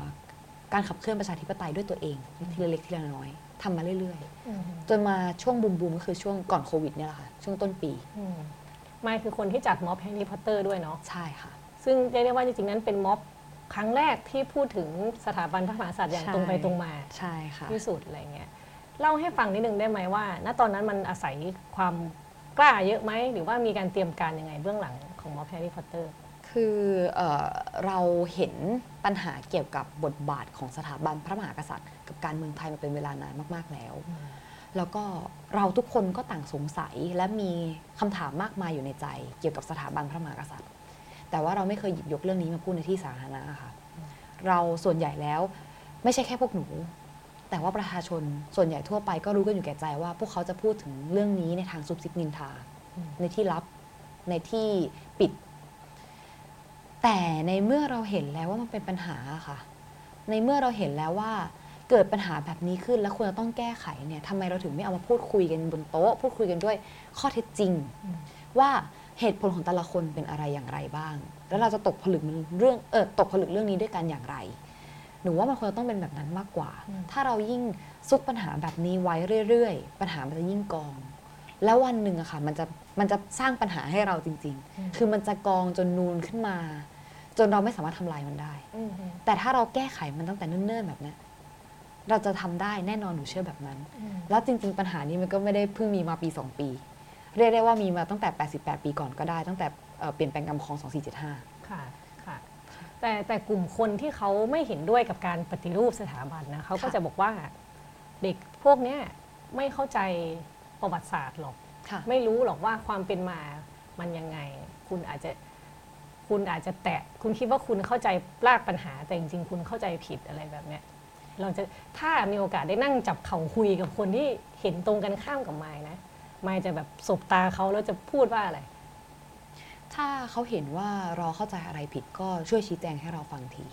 การขับเคลื่อนประชาธิปไตยด้วยตัวเอง ทีละเล็กทีละน้อยทำมาเรื่อยๆ จนมาช่วงบูมบูมก็คือช่วงก่อนโควิดเนี่ยแหละค่ะช่วงต้นปี อืม ไม่คือคนที่จัดม็อบแฮร์รี่พอตเตอร์ด้วยเนาะ ใช่ค่ะ ซึ่งเรียกได้ว่าจริงๆ นั้นเป็นม็อบครั้งแรกที่พูดถึงสถาบันพระมหากษัตริย์อย่างใช่ ตรงไปตรงมาใช่ค่ะ ที่สุดอะไรเงี้ย เล่าให้ฟังนิดนึงได้ไหมว่า ณ ตอนนั้นมันอาศัยความกล้าเยอะไหม หรือว่ามีการเตรียมการยังไงเบื้องหลังของม็อบแฮร์รี่พอตเตอร์ คือเออเราเห็นปัญหาเกี่ยวกับบทบาทของสถาบันพระมหากษัตริย์ กับการเมืองไทยมาเป็นเวลานานมาก ๆ แล้ว แล้วก็เราทุกคนก็ต่างสงสัยและมีคำถามมากมายอยู่ในใจ เกี่ยวกับสถาบันพระมหากษัตริย์ แต่ว่าเราไม่เคยหยิบยกเรื่องนี้มาพูดในที่สาธารณะค่ะ เราส่วนใหญ่แล้วไม่ใช่แค่พวกหนู แต่ว่าประชาชนส่วนใหญ่ทั่วไปก็รู้กันอยู่แก่ใจว่า พวกเขาจะพูดถึงเรื่องนี้ในทางซุบซิบนินทา ในที่ลับในที่ปิด แต่ในเมื่อเราเห็นแล้วว่ามันเป็นปัญหาค่ะ ในเมื่อเราเห็นแล้วว่า เกิดปัญหาแบบนี้ขึ้นแล้วควรจะต้องแก้ไขเนี่ยทำไมเราถึงไม่เอามาพูดคุยกันบนโต๊ะ พูดคุยกันด้วยข้อเท็จจริงอืมว่าเหตุผลของแต่ละคนเป็นอะไรอย่างไรบ้าง แล้วเราจะตกผลึกมันเรื่องเออตกผลึกเรื่องนี้ด้วยกันอย่างไร หนูว่ามันควรจะต้องเป็นแบบนั้นมากกว่า ถ้าเรายิ่งซุกปัญหาแบบนี้ไว้เรื่อยๆ ปัญหามันจะยิ่งกอง แล้ววันหนึ่งอะค่ะมันจะมันจะสร้างปัญหาให้เราจริงอืมๆคือมันจะกองจนนูนขึ้นมา จนเราไม่สามารถทำลายมันได้ แต่ถ้าเราแก้ไขมันตั้งแต่เนิ่นๆแบบเนี้ย เราจะทำได้แน่นอนหนูเชื่อแบบนั้น แล้วจริง ๆ ปัญหานี้มันก็ไม่ได้เพิ่งมีมาปี 2 ปี เรียกได้ว่ามีมาตั้งแต่ 88 ปีก่อนก็ได้ ตั้งแต่เอ่อเปลี่ยนแปลงกรรมครอง 2475 ค่ะค่ะ แต่แต่กลุ่มคนที่เขาไม่เห็นด้วยกับการปฏิรูปสถาบันนะเขาก็ค่ะจะบอกว่าเด็กพวกเนี้ยไม่เข้าใจประวัติศาสตร์หรอกค่ะไม่รู้หรอกว่าความเป็นมามันยังไง คุณอาจจะคุณอาจจะแตะ คุณคิดว่าคุณเข้าใจรากปัญหาแต่จริงๆ คุณเข้าใจผิดอะไรแบบเนี้ย เราจะถ้ามีโอกาสได้นั่งจับเข่าคุยกับคนที่เห็นตรงกันข้ามกับไม้นะไม้จะแบบสบตาเขาแล้วจะพูดว่าอะไร ถ้าเขาเห็นว่าเราเข้าใจอะไรผิดก็ช่วยชี้แจงให้เราฟังที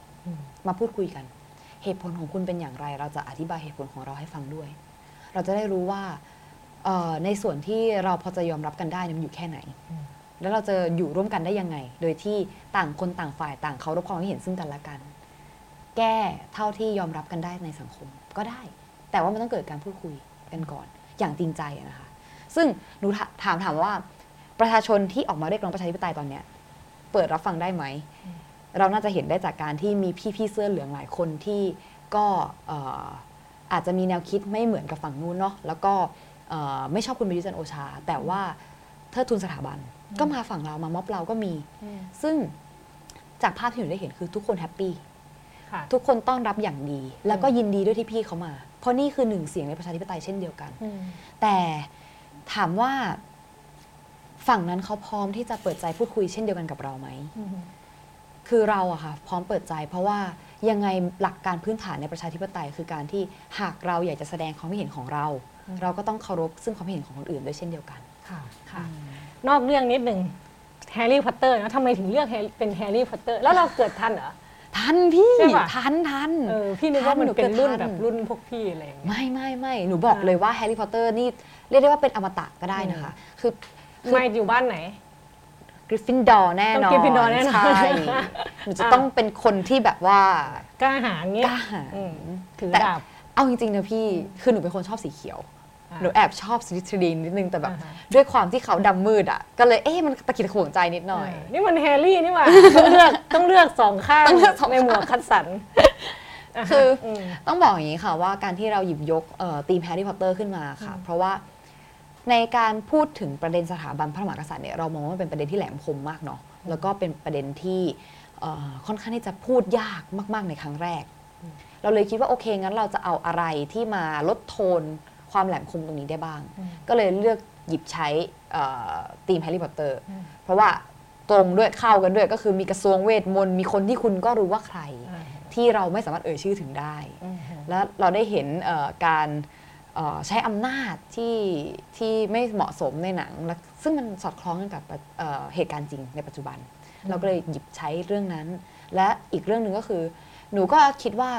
มาพูดคุยกัน เหตุผลของคุณเป็นอย่างไร เราจะอธิบายเหตุผลของเราให้ฟังด้วย เราจะได้รู้ว่าเอ่อในส่วนที่เราพอจะยอมรับกันได้เนี่ยมันอยู่แค่ไหนอืมแล้วเราจะอยู่ร่วมกันได้ยังไง โดยที่ต่างคนต่างฝ่ายต่างเคารพความคิดเห็นซึ่งกันและกัน แก้เท่าที่ยอมรับกันได้ในสังคมก็ได้ แต่ว่ามันต้องเกิดการพูดคุยกันก่อน อย่างจริงใจอะนะคะ ซึ่งหนูถาถามถามว่าประชาชนที่ออกมาเรียกร้องประชาธิปไตยตอนเนี้ยเปิดรับฟังได้ไหม เราน่าจะเห็นได้จากการที่มีพี่ๆเสื้อเหลืองหลายคนที่ก็เอ่ออาจจะมีแนวคิดไม่เหมือนกับฝั่งนู้นเนาะแล้วก็เอ่อไม่ชอบคุณประยุทธ์จันทร์โอชา แต่ว่าเทิดทูนสถาบันก็มาฝั่งเรามาม็อบเราก็มี ซึ่งจากภาพที่หนูได้เห็นคือทุกคนแฮปปี้ค่ะ ทุกคนต้อนรับอย่างดี แล้วก็ยินดีด้วยที่พี่เขามา เพราะนี่คือหนึ่งเสียงในประชาธิปไตยเช่นเดียวกัน แต่ถามว่าฝั่งนั้นเขาพร้อมที่จะเปิดใจพูดคุยเช่นเดียวกันกับเราไหมคือเราอะค่ะพร้อมเปิดใจ เพราะว่ายังไงหลักการพื้นฐานในประชาธิปไตย คือการที่หากเราอยากจะแสดงความคิดเห็นของเราอืมเราก็ต้องเคารพซึ่งความคิดเห็นของคนอื่นด้วยเช่นเดียวกันค่ะค่ะนอกเรื่องนิดหนึ่งแฮร์รี่พอตเตอร์นะทำไมถึงเลือก Harry- เป็นแฮร์รี่พอตเตอร์แล้วเราเกิดทันเหรอ ทันพี่ใช่ปะ ทันทันเออพี่นึกว่ามันหนูเป็นเกิดรุ่นทันแบบรุ่นพวกพี่อะไรอย่างเงี้ย ไม่ไม่ไม่หนูบอกเลยว่าแฮร์รี่พอตเตอร์นี่เรียกได้ว่าเป็นอมตะก็ได้นะคะ คือคือไม่อยู่บ้านไหน Gryffindor แน่นอนต้อง Gryffindor แน่นอนใช่หนูจะต้องเป็นคนที่แบบว่า กล้าหาญเงี้ย กล้าหาญ อืมถือแต่ดาบ เอาจริงๆนะพี่ คือหนูเป็นคนชอบสีเขียวอะ หนูแอบชอบสลิทรีนนิดนึงแต่แบบอ่าฮะด้วยความที่เขาดำมืดอะ ก็เลยเอ๊ะมันตะขิดตะขวงใจนิดหน่อยเออนี่มันแฮร์รี่นี่หว่า ต้องเลือกต้องเลือกสองข้างต้องเลือกสองในหมวกคัดสรรคืออืมต้องบอกอย่างนี้ค่ะว่าการที่เราหยิบยกธีมแฮร์รี่พอตเตอร์ขึ้นมาค่ะ เพราะว่าในการพูดถึงประเด็นสถาบันพระมหากษัตริย์เนี่ยเรามองว่ามันเป็นประเด็นที่แหลมคมมากเนาะแล้วก็เป็นประเด็นที่เอ่อค่อนข้างที่จะพูดยากมาก ๆ ในครั้งแรก เราเลยคิดว่าโอเคงั้นเราจะเอาอะไรที่มาลดโทน ความแหลมคมตรงนี้ได้บ้างอืมก็เลยเลือกหยิบใช้ธีมแฮร์รี่พอตเตอร์อืมเพราะว่าตรงด้วยเข้ากันด้วยก็คือมีกระทรวงเวทมนต์มีคนที่คุณก็รู้ว่าใครอ่าที่เราไม่สามารถเอ่ยชื่อถึงได้อืมแล้วเราได้เห็นเอ่อการเอ่อใช้อำนาจที่ที่ไม่เหมาะสมในหนังและซึ่งมันสอดคล้องกันกับเอ่อเหตุการณ์จริงในปัจจุบัน เราก็เลยหยิบใช้เรื่องนั้น และอีกเรื่องหนึ่งก็คือ หนูก็คิดว่า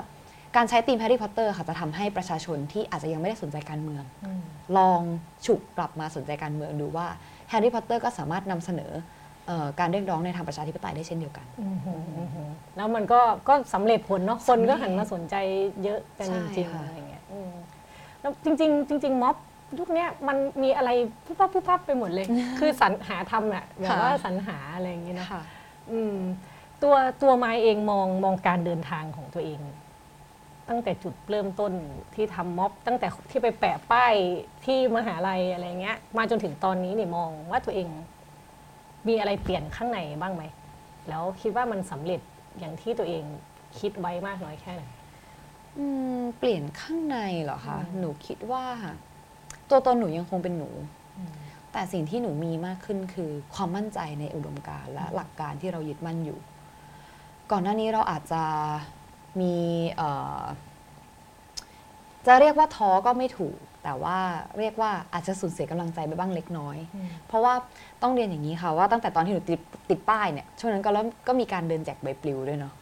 การใช้ธีมแฮร์รี่พอตเตอร์ค่ะจะทำให้ประชาชนที่อาจจะยังไม่ได้สนใจการเมืองอืมลองฉุกกลับมาสนใจการเมืองดูว่าแฮร์รี่พอตเตอร์ก็สามารถนำเสนอเอ่อการเรียกร้องในทางประชาธิปไตยได้เช่นเดียวกันอืมอืมอืมอืมแล้วมันก็ก็สำเร็จผลเนาะคนก็หันมาสนใจเยอะกันใช่จริงๆค่ะอะไรเงี้ยอืมแล้วจริง ๆ จริง ๆ ม็อบยุคเนี้ยมันมีอะไรปุ๊บปั๊บปุ๊บปั๊บไปหมดเลย คือสรรหาทำอะแบบว่าสรรหาอะไรอย่างเงี้ยเนอะค่ะอืมตัวตัวไม้เองมองมองการเดินทางของตัวเอง ตั้งแต่จุดเริ่มต้นที่ทำม็อบ ตั้งแต่ที่ไปแปะป้ายที่มหาลัยอะไรเงี้ย มาจนถึงตอนนี้เนี่ยมองว่าตัวเองมีอะไรเปลี่ยนข้างในบ้างไหม แล้วคิดว่ามันสำเร็จอย่างที่ตัวเองคิดไว้มากน้อยแค่ไหนอืมเปลี่ยนข้างในเหรอคะหนูคิดว่า ตัวตนหนูยังคงเป็นหนู แต่สิ่งที่หนูมีมากขึ้นคือ ความมั่นใจในอุดมการณ์และหลักการที่เรายึดมั่นอยู่ ก่อนหน้านี้เราอาจจะ มีเอ่อจะเรียกว่าท้อก็ไม่ถูก แต่ว่าเรียกว่าอาจจะสูญเสียกำลังใจไปบ้างเล็กน้อย เพราะว่าต้องเรียนอย่างนี้ค่ะว่าตั้งแต่ตอนที่หนูติดติดป้ายเนี่ยช่วงนั้นก็เริ่มก็มีการเดินแจกใบปลิวด้วยเนาะ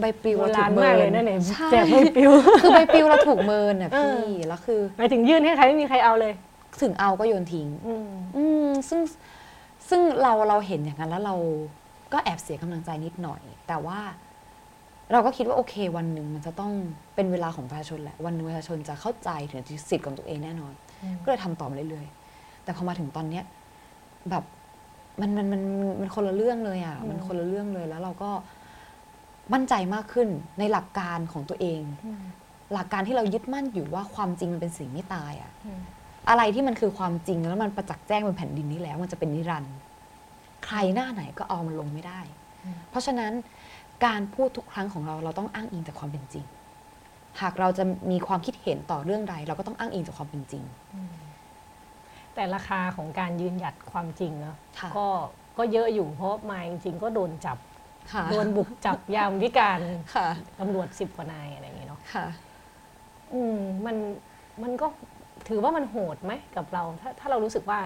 ใบปลิวโบเราถูรากณเมิมากนเลยนะเนี่ยใช่แจกไม่ปิวคือใบปลิวเราถูกเมินอะเออพี่แล้วคือหมายถึงยื่นให้ใครไม่มีใครเอาเลย ถึงเอาก็โยนทิ้งอืมอืมซึ่งซึ่งเราเราเห็นอย่างนั้นแล้วเราก็แอบเสียกำลังใจนิดหน่อย แต่ว่า เราก็คิดว่าโอเค วันหนึ่งมันจะต้องเป็นเวลาของประชาชนแหละวันหนึ่งประชาชนจะเข้าใจถึงสิทธิ์ของตัวเองแน่นอนอืมก็เลยทำต่อมาเรื่อยๆ แต่พอมาถึงตอนเนี้ยแบบมันมันมันมันคนละเรื่องเลยอะอืมมันคนละเรื่องเลยแล้วเราก็มั่นใจมากขึ้นในหลักการของตัวเอง หลักการที่เรายึดมั่นอยู่ว่าความจริงมันเป็นสิ่งไม่ตายอะอืมอะไรที่มันคือความจริงแล้วมันประจักษ์แจ้งบนแผ่นดินนี้แล้ว มันจะเป็นนิรันดร์ใครหน้าไหนก็เอามันลงไม่ได้อืมเพราะฉะนั้น การพูดทุกครั้งของเราเราต้องอ้างอิงจากความเป็นจริง หากเราจะมีความคิดเห็นต่อเรื่องใด เราก็ต้องอ้างอิงจากความเป็นจริง แต่ราคาของการยืนหยัดความจริงเนาะค่ะก็ก็เยอะอยู่เพราะมาจริงๆก็โดนจับค่ะโดนบุกจับยามวิการค่ะตำรวจสิบกว่านายอะไรอย่างเงี้ยเนาะค่ะอืมมันมันก็ถือว่ามันโหดไหมกับเรา ถ้าถ้าเรารู้สึกว่า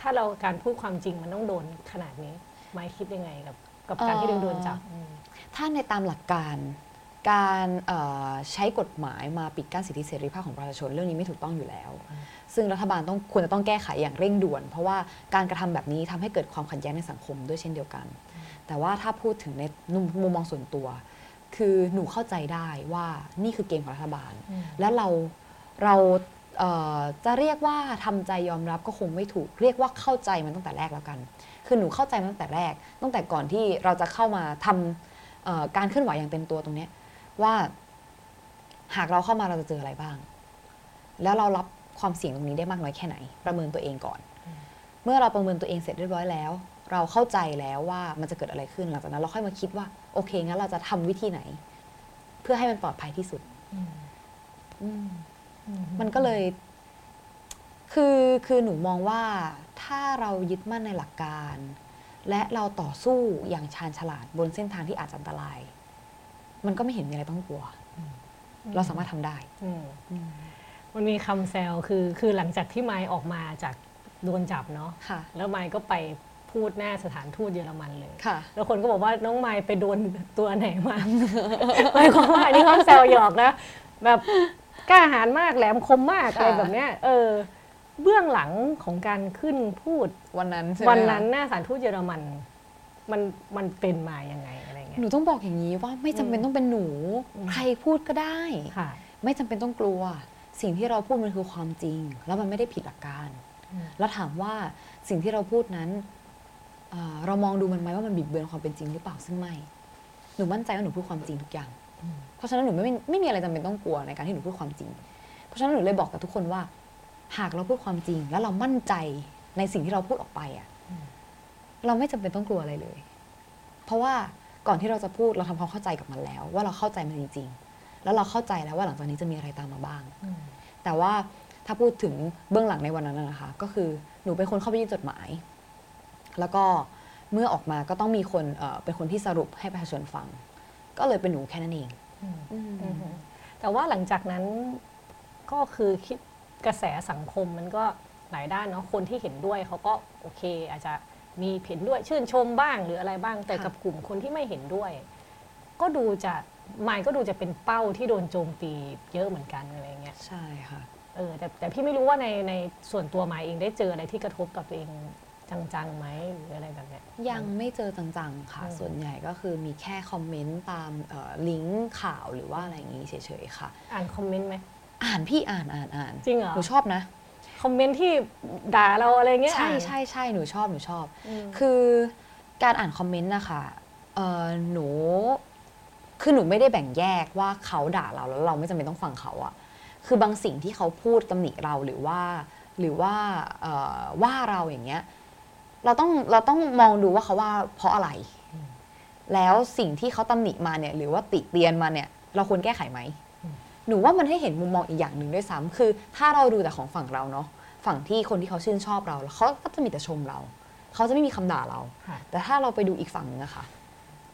ถ้าเราการพูดความจริงมันต้องโดนขนาดนี้ ไม่คิดยังไงกับ กับการที่เอ่อโดนจับอืมถ้าในตามหลักการการเอ่อใช้กฎหมายมาปิดกั้นสิทธิเสรีภาพของประชาชนเรื่องนี้ไม่ถูกต้องอยู่แล้ว ซึ่งรัฐบาลต้องควรจะต้องแก้ไขอย่างเร่งด่วน เพราะว่าการกระทำแบบนี้ทำให้เกิดความขัดแย้งในสังคมด้วยเช่นเดียวกัน แต่ว่าถ้าพูดถึงในมุมมองส่วนตัว คือหนูเข้าใจได้ว่านี่คือเกมของรัฐบาลอืมแล้วเราเราเอ่อจะเรียกว่าทำใจยอมรับก็คงไม่ถูก เรียกว่าเข้าใจมันตั้งแต่แรกแล้วกัน คือหนูเข้าใจมันตั้งแต่แรก ตั้งแต่ก่อนที่เราจะเข้ามาทำเอ่อการเคลื่อนไหวอย่างเต็มตัวตรงเนี้ยว่า หากเราเข้ามาเราจะเจออะไรบ้าง แล้วเรารับความเสี่ยงตรงนี้ได้มากน้อยแค่ไหน ประเมินตัวเองก่อน เมื่อเราประเมินตัวเองเสร็จเรียบร้อยแล้ว เราเข้าใจแล้วว่ามันจะเกิดอะไรขึ้นหลังจากนั้นเราค่อยมาคิดว่า โอเคงั้นเราจะทำวิธีไหน เพื่อให้มันปลอดภัยที่สุดอืมอืมอืมมันก็เลย คือคือหนูมองว่าถ้าเรายึดมั่นในหลักการ และเราต่อสู้อย่างชาญฉลาดบนเส้นทางที่อาจจะอันตราย มันก็ไม่เห็นมีอะไรต้องกลัว เราสามารถทำได้ อืมมันมีคำแซวคือคือหลังจากที่ไมค์ออกมาจากโดนจับเนาะค่ะ แล้วไมค์ก็ไปพูทูตหน้าสถานทูตเยอรมันเลย ค่ะ แล้วคนก็บอกว่าน้องไมค์ไปโดนตัวไหนมา หมายความว่าอันนี้เขาแซวหยอกนะแบบกล้าหาญมากแหลมคมมากค่ะอะไรแบบเนี้ยเออ เบื้องหลังของการขึ้นพูดวันนั้นใช่ไหมวันนั้นคะหน้าสถานทูตเยอรมันมันมันเป็นมายังไงอะไรเงี้หยนูต้องบอกอย่างนี้ว่าไม่จำเป็นต้องเป็นหนูอืมใครพูดก็ได้ค่ะ ไม่จำเป็นต้องกลัว สิ่งที่เราพูดมันคือความจริง แล้วมันไม่ได้ผิดหลักการอืมแล้วถามว่าสิ่งที่เราพูดนั้นเอ่อเรามองดูมันไหมว่ามันบิดเบือนความเป็นจริงหรือเปล่าซึ่งไม่ หนูมั่นใจว่าหนูพูดความจริงทุกอย่างอืมเพราะฉะนั้นหนูไม่ไม่มีอะไรจำเป็นต้องกลัวในการที่หนูพูดความจริง เพราะฉะนั้นหนูเลยบอกกับทุกคนว่า หากเราพูดความจริง แล้วเรามั่นใจในสิ่งที่เราพูดออกไปอะเราไม่จำเป็นต้องกลัวอะไรเลย เพราะว่าก่อนที่เราจะพูดเราทำความเข้าใจกับมันแล้ว ว่าเราเข้าใจมันจริง ๆ แล้วเราเข้าใจแล้วว่าหลังจากนี้จะมีอะไรตามมาบ้างอืมแต่ว่าถ้าพูดถึงเบื้องหลังในวันนั้นนะนะคะ ก็คือหนูเป็นคนเข้าไปยื่นจดหมาย แล้วก็เมื่อออกมาก็ต้องมีคนเอ่อเป็นคนที่สรุปให้ประชาชนฟัง ก็เลยเป็นหนูแค่นั้นเองอืมอืมแต่ว่าหลังจากนั้นก็คือคิด กระแสสังคมมันก็หลายด้านเนาะคนที่เห็นด้วยเขาก็โอเค อาจจะมีเห็นด้วยชื่นชมบ้างหรืออะไรบ้าง แต่ค่ะกับกลุ่มคนที่ไม่เห็นด้วย ก็ดูจะมายก็ดูจะเป็นเป้าที่โดนโจมตีเยอะเหมือนกันอะไรเงี้ยใช่ค่ะเออแต่แต่พี่ไม่รู้ว่าในในส่วนตัวมายเองได้เจออะไรที่กระทบกับตัวเองจังๆไหมหรืออะไรแบบเนี้ยยังไม่เจอจังๆค่ะอืมส่วนใหญ่ก็คือมีแค่คอมเมนต์ตามเอ่อลิงก์ข่าวหรือว่าอะไรอย่างนี้เฉยๆค่ะ อ่านคอมเมนต์ไหม อ่านพี่อ่านอ่านอ่านจริงเหรอ หนูชอบนะ คอมเมนต์ที่ด่าเราอะไรเงี้ยใช่อ่านใช่ใช่หนูชอบหนูชอบอืมคือการอ่านคอมเมนต์นะคะเอ่อหนูคือหนูไม่ได้แบ่งแยกว่าเขาด่าเราแล้วเราไม่จำเป็นต้องฟังเขาอะคือบางสิ่งที่เขาพูดตำหนิเราหรือว่า หรือว่าเอ่อว่าเราอย่างเงี้ย เราต้องเราต้องมองดูว่าเขาว่าเพราะอะไร แล้วสิ่งที่เขาตำหนิมาเนี่ย หรือว่าติเตียนมาเนี่ย เราควรแก้ไขไหม หนูว่ามันให้เห็นมุมมองอีกอย่างหนึ่งด้วยซ้ำคือ ถ้าเราดูแต่ของฝั่งเราเนาะฝั่งที่คนที่เขาชื่นชอบเราแล้วเขาก็จะมีแต่ชมเรา เขาจะไม่มีคำด่าเราค่ะแต่ถ้าเราไปดูอีกฝั่งหนึงอะค่ะ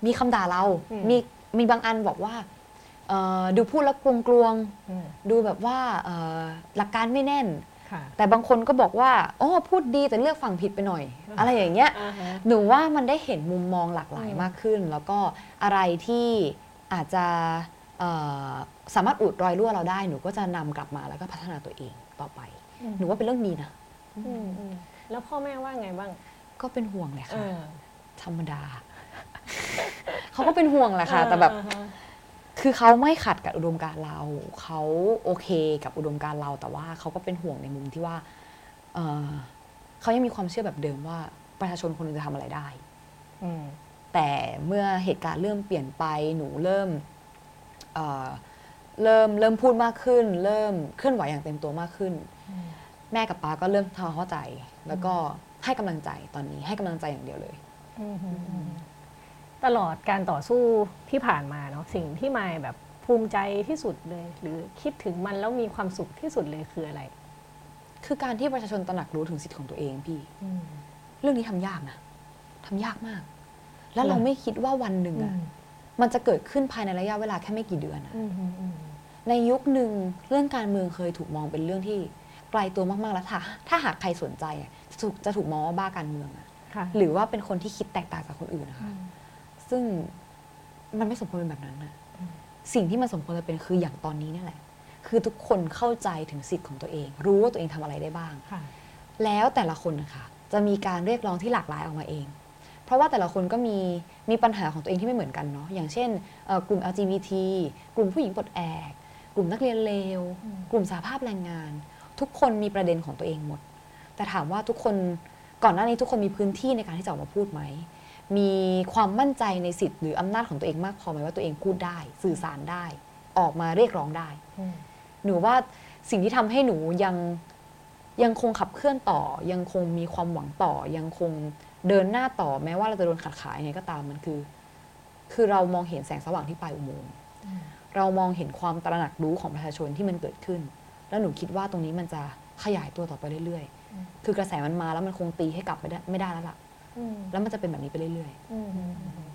มีคำด่าเราอืมมีมีบางอันบอกว่าเอ่อดูพูดแล้วกลวงกลวงอืมๆดูแบบว่าเอ่อหลักการไม่แน่นค่ะแต่บางคนก็บอกว่าอ๋อพูดดีแต่เลือกฝั่งผิดไปหน่อย อะไรอย่างเงี้ยอ่าฮะหนูว่ามันได้เห็นมุมมองหลากหลายอืมมากขึ้น แล้วก็อะไรที่อาจจะเอ่อ สามารถอุดรอยรั่วเราได้หนูก็จะนำกลับมาแล้วก็พัฒนาตัวเองต่อไป หนูว่าเป็นเรื่องดีนะอืมอืมแล้วพ่อแม่ว่าไงบ้าง ก็เป็นห่วงแหละเอค่ะอธรรมดา เขาก็เป็นห่วงแหละค่ะ แต่แบบอ่าฮะคือเขาไม่ขัดกับอุดมการณ์เรา เขาโอเคกับอุดมการณ์เรา แต่ว่าเขาก็เป็นห่วงในมุมที่ว่าเอ่อเขายังมีความเชื่อแบบเดิมว่า ประชาชนคนหนึงจะทำอะไรได้อืมแต่เมื่อเหตุการณ์เริ่มเปลี่ยนไปหนูเริ่ม เอ่อเริ่มเริ่มพูดมากขึ้น เริ่มเคลื่อนไหวอย่างเต็มตัวมากขึ้นอืมแม่กับป้าก็เริ่มทำความเข้าใจ แล้วก็ให้กำลังใจตอนนี้ให้กำลังใจอย่างเดียวเลยอืมอืมอืมตลอดการต่อสู้ที่ผ่านมาเนาะสิ่งที่มายแบบภูมิใจที่สุดเลย หรือคิดถึงมันแล้วมีความสุขที่สุดเลยคืออะไร คือการที่ประชาชนตระหนักรู้ถึงสิทธิของตัวเองพี่อืมเรื่องนี้ทำยากนะทำยากมาก แล้วเราเหรอไม่คิดว่าวันหนึ่งอือะ มมันจะเกิดขึ้นภายในระยะเวลาแค่ไม่กี่เดือนอะอืมอืมอืมในยุคหนึ่งเรื่องการเมืองเคยถูกมองเป็นเรื่องที่ไกลตัวมากๆแล้วถ้าถ้าหากใครสนใจอะจะถูกจะถูกมองว่าบ้าการเมืองอะค่ะหรือว่าเป็นคนที่คิดแตกต่างจากคนอื่นนะอืคะมซึ่งมันไม่สมควรเป็นแบบนั้นนะอืมสิ่งที่มันสมควรจะเป็นคืออย่างตอนนี้นี่แหละ คือทุกคนเข้าใจถึงสิทธิ์ของตัวเอง รู้ว่าตัวเองทำอะไรได้บ้างค่ะแล้วแต่ละคนนะคะจะมีการเรียกร้องที่หลากหลายออกมาเองเพ ราะว่าแต่ละคนก็มีมีปัญหาของตัวเองที่ไม่เหมือนกันเนาะอย่างเช่นเอ่อกลุ่ม LGBT กลุ่มผู้หญิงปลดแอกกลุ่มนักเรียนเลวอืมกลุ่มสาภาพแรงงาน ทุกคนมีประเด็นของตัวเองหมด แต่ถามว่าทุกคนก่อนหน้านี้ทุกคนมีพื้นที่ในการที่จะออกมาพูดไหม มีความมั่นใจในสิทธิ์หรืออำนาจของตัวเองมากพอไหมว่าตัวเองพูดได้ สื่อสารได้ ออกมาเรียกร้องได้อืมหนูว่าสิ่งที่ทำให้หนูยังยังคงขับเคลื่อนต่อ ยังคงมีความหวังต่อ ยังคง เดินหน้าต่อแม้ว่าเราจะโดนขัดขายยังไงก็ตามมันคือ คือเรามองเห็นแสงสว่างที่ปลายอุโมงค์อืมเรามองเห็นความตระหนักรู้ของประชาชนที่มันเกิดขึ้น แล้วหนูคิดว่าตรงนี้มันจะขยายตัวต่อไปเรื่อยอืมๆคือกระแสมันมาแล้วมันคงตีให้กลับไม่ได้ไม่ได้แล้วล่ะอืมแล้วมันจะเป็นแบบนี้ไปเรื่อยอืมอืมอืม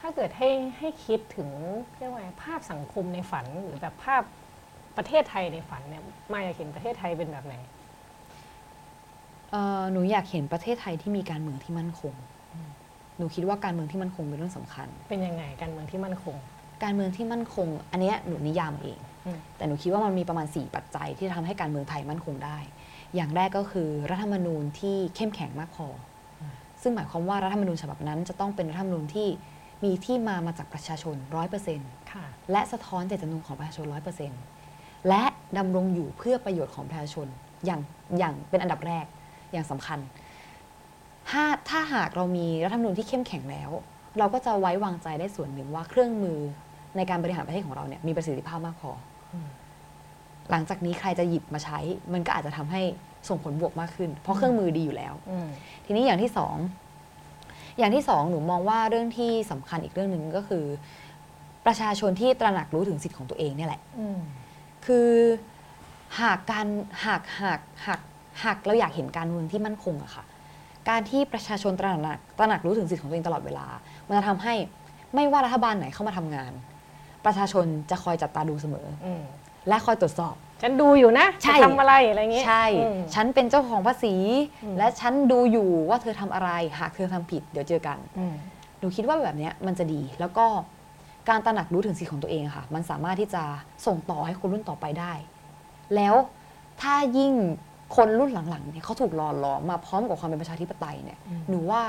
ถ้าเกิดให้ให้คิดถึงเรียกว่าไงภาพสังคมในฝันหรือแบบภาพประเทศไทยในฝันเนี่ยมายอยากเห็นประเทศไทยเป็นแบบไหนเอ่อ หนูอยากเห็นประเทศไทยที่มีการเมืองที่มั่นคง หนูคิดว่าการเมืองที่มั่นคงเป็นเรื่องสำคัญ เป็นยังไงการเมืองที่มั่นคง การเมืองที่มั่นคง อันเนี้ยหนูนิยามเองอืมแต่หนูคิดว่ามันมีประมาณ 4 ปัจจัยที่ทำให้การเมืองไทยมั่นคงได้ อย่างแรกก็คือรัฐธรรมนูญที่เข้มแข็งมากพออซึ่งหมายความว่ารัฐธรรมนูญฉบับนั้น จะต้องเป็นรัฐธรรมนูญที่มีที่มามาจากประชาชน100%ค่ะและสะท้อนเจตจำนงของประชาชน100%และดำรงอยู่เพื่อประโยชน์ของประชาชนอย่างอย่างเป็นอันดับแรก อย่างสำคัญถ้าถ้าหากเรามีรัฐธรรมนูญที่เข้มแข็งแล้ว เราก็จะไว้วางใจได้ส่วนหนึ่งว่าเครื่องมือในการบริหารประเทศของเราเนี่ยมีประสิทธิภาพมากพออมหลังจากนี้ใครจะหยิบมาใช้ มันก็อาจจะทำให้ส่งผลบวกมากขึ้น เพราะเครื่องมือดีอยู่แล้วอืมทีนี้อย่างที่สอง อย่างที่สองหนูมองว่าเรื่องที่สำคัญอีกเรื่องหนึ่งก็คือ ประชาชนที่ตระหนักรู้ถึงสิทธิ์ของตัวเองเนี่ยแหละอืมคือหากการหากหากหาก หากเราอยากเห็นการเมืองที่มั่นคงอะค่ะ การที่ประชาชนตระหนักตระหนักรู้ถึงสิทธิของตัวเองตลอดเวลา มันจะทำให้ไม่ว่ารัฐบาลไหนเข้ามาทำงาน ประชาชนจะคอยจับตาดูเสมออืมและคอยตรวจสอบ ฉันดูอยู่นะใช่จะทำอะไรอะไรเงี้ยใช่อืมฉันเป็นเจ้าของภาษีอืมและฉันดูอยู่ว่าเธอทำอะไร หากเธอทำผิด เดี๋ยวเจอกันอืมหนูคิดว่าแบบเนี้ยมันจะดี แล้วก็การตระหนักรู้ถึงสิทธิของตัวเองอะค่ะ มันสามารถที่จะส่งต่อให้คนรุ่นต่อไปได้ แล้วถ้ายิ่ง คนรุ่นหลังๆเนี่ยเขาถูกหล่อหลอมมาพร้อมกับความเป็นประชาธิปไตยเนี่ยอืมหนูว่า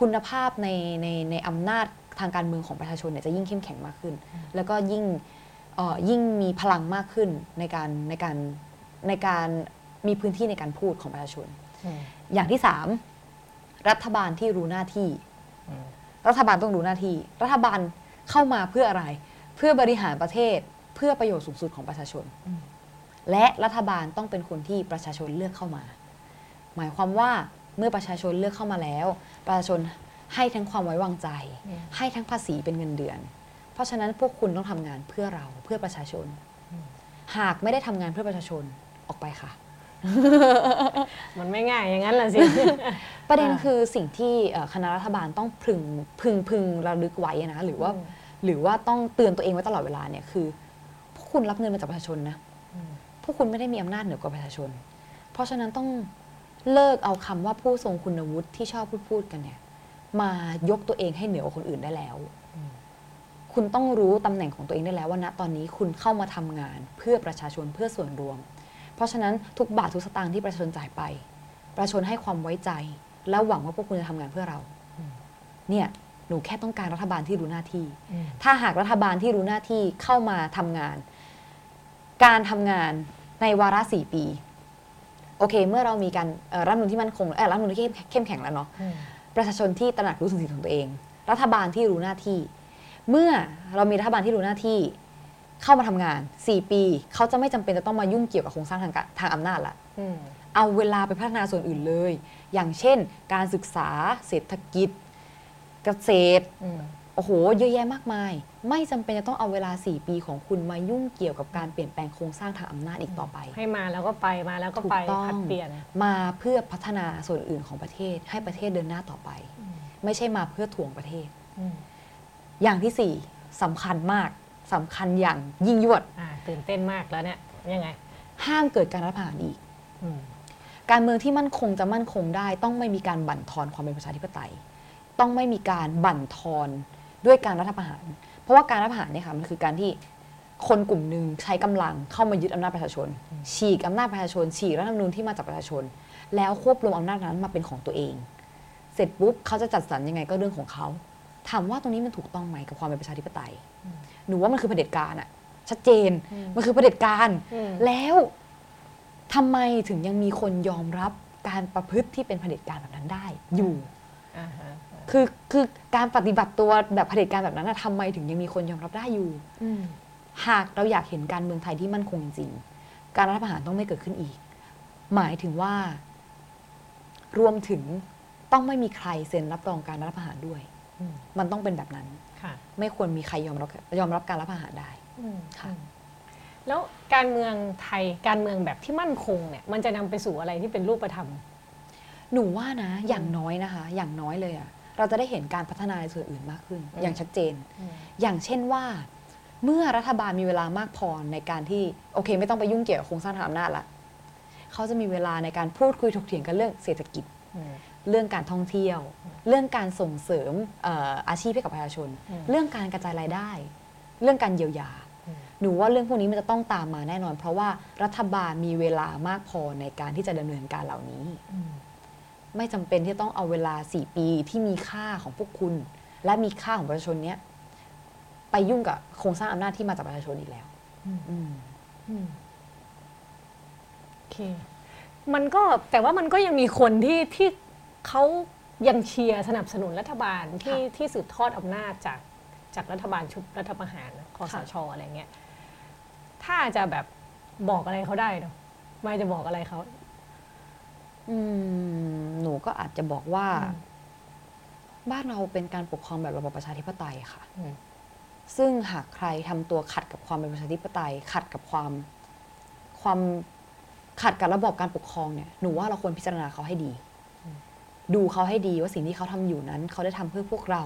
คุณภาพในในในอำนาจทางการเมืองของประชาชนเนี่ยจะยิ่งเข้มแข็งมากขึ้น แล้วก็ยิ่งเอ่อยิ่งมีพลังมากขึ้นในการในการในการมีพื้นที่ในการพูดของประชาชนอืมอย่างที่สามรัฐบาลที่รู้หน้าที่อืมรัฐบาลต้องรู้หน้าที่ รัฐบาลเข้ามาเพื่ออะไร เพื่อบริหารประเทศเพื่อประโยชน์สูงสุดของประชาชนอืม และรัฐบาลต้องเป็นคนที่ประชาชนเลือกเข้ามา หมายความว่าเมื่อประชาชนเลือกเข้ามาแล้ว ประชาชนให้ทั้งความไว้วางใจอืมให้ทั้งภาษีเป็นเงินเดือน เพราะฉะนั้นพวกคุณต้องทำงานเพื่อเราเพื่อประชาชน หากไม่ได้ทำงานเพื่อประชาชนออกไปค่ะ มันไม่ง่ายอย่างนั้นแหละสิ ประเด็นอ่าคือสิ่งที่เอ่อคณะรัฐบาลต้องพึงพึงพึงระลึกไว้นะหรือว่าอืมหรือว่าต้องเตือนตัวเองไว้ตลอดเวลาเนี่ยคือ พวกคุณรับเงินมาจากประชาชนนะอืม พวกคุณไม่ได้มีอำนาจเหนือกว่าประชาชน เพราะฉะนั้นต้องเลิกเอาคำว่าผู้ทรงคุณวุฒิที่ชอบพูดพูดกันเนี่ย มายกตัวเองให้เหนือกว่าคนอื่นได้แล้วอืมคุณต้องรู้ตำแหน่งของตัวเองได้แล้วว่าณตอนนี้คุณเข้ามาทำงาน เพื่อประชาชนเพื่อส่วนรวม เพราะฉะนั้นทุกบาททุกสตางค์ที่ประชาชนจ่ายไป ประชาชนให้ความไว้ใจ แล้วหวังว่าพวกคุณจะทำงานเพื่อเราอืมเนี่ยหนูแค่ต้องการรัฐบาลที่รู้หน้าที่อืมถ้าหากรัฐบาลที่รู้หน้าที่เข้ามาทำงาน การทำงานในวาระสี่ปี โอเค เมื่อเรามีการเอ่อรัฐธรรมนูลที่มั่นคงเออรัฐธรรมนูลที่เข้มเข้มแข็งแล้วเนาะอืมประชาชนที่ตระหนักรู้ถึงสิทธิของตัวเอง รัฐบาลที่รู้หน้าที่ เมื่อเรามีรัฐบาลที่รู้หน้าที่เข้ามาทำงาน 4 ปี เขาจะไม่จำเป็นจะต้องมายุ่งเกี่ยวกับโครงสร้างทางการทางอำนาจละอืมเอาเวลาไปพัฒนาส่วนอื่นเลย อย่างเช่น การศึกษาเศรษฐกิจ เกษตรอืมโอ้โห เยอะแยะมากมาย ไม่จำเป็นจะต้องเอาเวลา 4 ปีของคุณมายุ่งเกี่ยวกับการเปลี่ยนแปลงโครงสร้างทางอำนาจอีกต่อไป ให้มาแล้วก็ไปมาแล้วก็ถูกไปต้องผัดเปลี่ยนมาเพื่อพัฒนาส่วนอื่นของประเทศ ให้ประเทศเดินหน้าต่อไป ไม่ใช่มาเพื่อถ่วงประเทศอืมอย่างที่สี่สำคัญมากสำคัญอย่างยิ่งยวดอ่าตื่นเต้นมากแล้วเนี่ยยังไง ห้ามเกิดการรัฐประหารอีกอืมการเมืองที่มั่นคงจะมั่นคงได้ ต้องไม่มีการบั่นทอนความเป็นประชาธิปไตย ต้องไม่มีการบั่นทอนด้วยการรัฐประหาร เพราะว่าการรัฐประหารเนี่ยค่ะมันคือการที่คนกลุ่มหนึ่งใช้กำลังเข้ามายึดอำนาจประชาชน ฉีกอำนาจประชาชน ฉีกรัฐธรรมนูญที่มาจากประชาชน แล้วควบรวมอำนาจนั้นมาเป็นของตัวเอง เสร็จปุ๊บเขาจะจัดสรรยังไงก็เรื่องของเขาถามว่าตรงนี้มันถูกต้องไหมกับความเป็นประชาธิปไตย หนูว่ามันคือเผด็จการอะชัดเจนอืมมันคือเผด็จการอืมแล้วทำไมถึงยังมีคนยอมรับการประพฤติที่เป็นเผด็จการแบบนั้นได้อยู่อ่าฮะ คือคือการปฏิบัติตัวแบบเผด็จการแบบนั้นนะทำไมถึงยังมีคนยอมรับได้อยู่อืมหากเราอยากเห็นการเมืองไทยที่มั่นคงจริงๆการรัฐประหารต้องไม่เกิดขึ้นอีก หมายถึงว่า รวมถึงต้องไม่มีใครเซ็นรับรองการรัฐประหารด้วยอืมมันต้องเป็นแบบนั้นค่ะไม่ควรมีใครยอมรับยอมรับการรัฐประหารได้อืมค่ะอืมแล้วการเมืองไทยการเมืองแบบที่มั่นคงเนี่ย มันจะนำไปสู่อะไรที่เป็นรูปธรรม หนูว่านะ อย่างน้อยนะคะ อย่างน้อยเลยอะเราจะได้เห็นการพัฒนาในส่วนอื่นมากขึ้นอืมอย่างชัดเจนอืมอย่างเช่นว่า เมื่อรัฐบาลมีเวลามากพอในการที่โอเค ไม่ต้องไปยุ่งเกี่ยวกับโครงสร้างทางอำนาจละเขาจะมีเวลาในการพูดคุยถกเถียงกันเรื่องเศรษฐกิจอืมเรื่องการท่องเที่ยว เรื่องการส่งเสริมเอ่ออาชีพให้กับประชาชนอืมเรื่องการกระจายรายได้ เรื่องการเยียวยาอืมหนูว่าเรื่องพวกนี้มันจะต้องตามมาแน่นอน เพราะว่ารัฐบาลมีเวลามากพอในการที่จะดำเนินการเหล่านี้อืม ไม่จำเป็นที่จะต้องเอาเวลา 4 ปีที่มีค่าของพวกคุณ และมีค่าของประชาชนเนี้ยไปยุ่งกับโครงสร้างอำนาจที่มาจากประชาชนอีกแล้วอืมอืมอืมโอเค มันก็แต่ว่ามันก็ยังมีคนที่ที่เขายังเชียร์สนับสนุนรัฐบาลที่ที่สืบทอดอำนาจจากจากรัฐบาลชุดรัฐประหารคอสชอะไรเงี้ย ถ้าจะแบบบอกอะไรเขาได้เนาะไม่จะบอกอะไรเขา อืมหนูก็อาจจะบอกว่าอืมบ้านเราเป็นการปกครองแบบระบอบประชาธิปไตยค่ะ อืม ซึ่งหากใครทำตัวขัดกับความเป็นประชาธิปไตย ขัดกับความความขัดกับระบอบการปกครองเนี่ยหนูว่าเราควรพิจารณาเขาให้ดีดูเขาให้ดีว่าสิ่งที่เขาทำอยู่นั้น เขาได้ทำเพื่อพวกเรา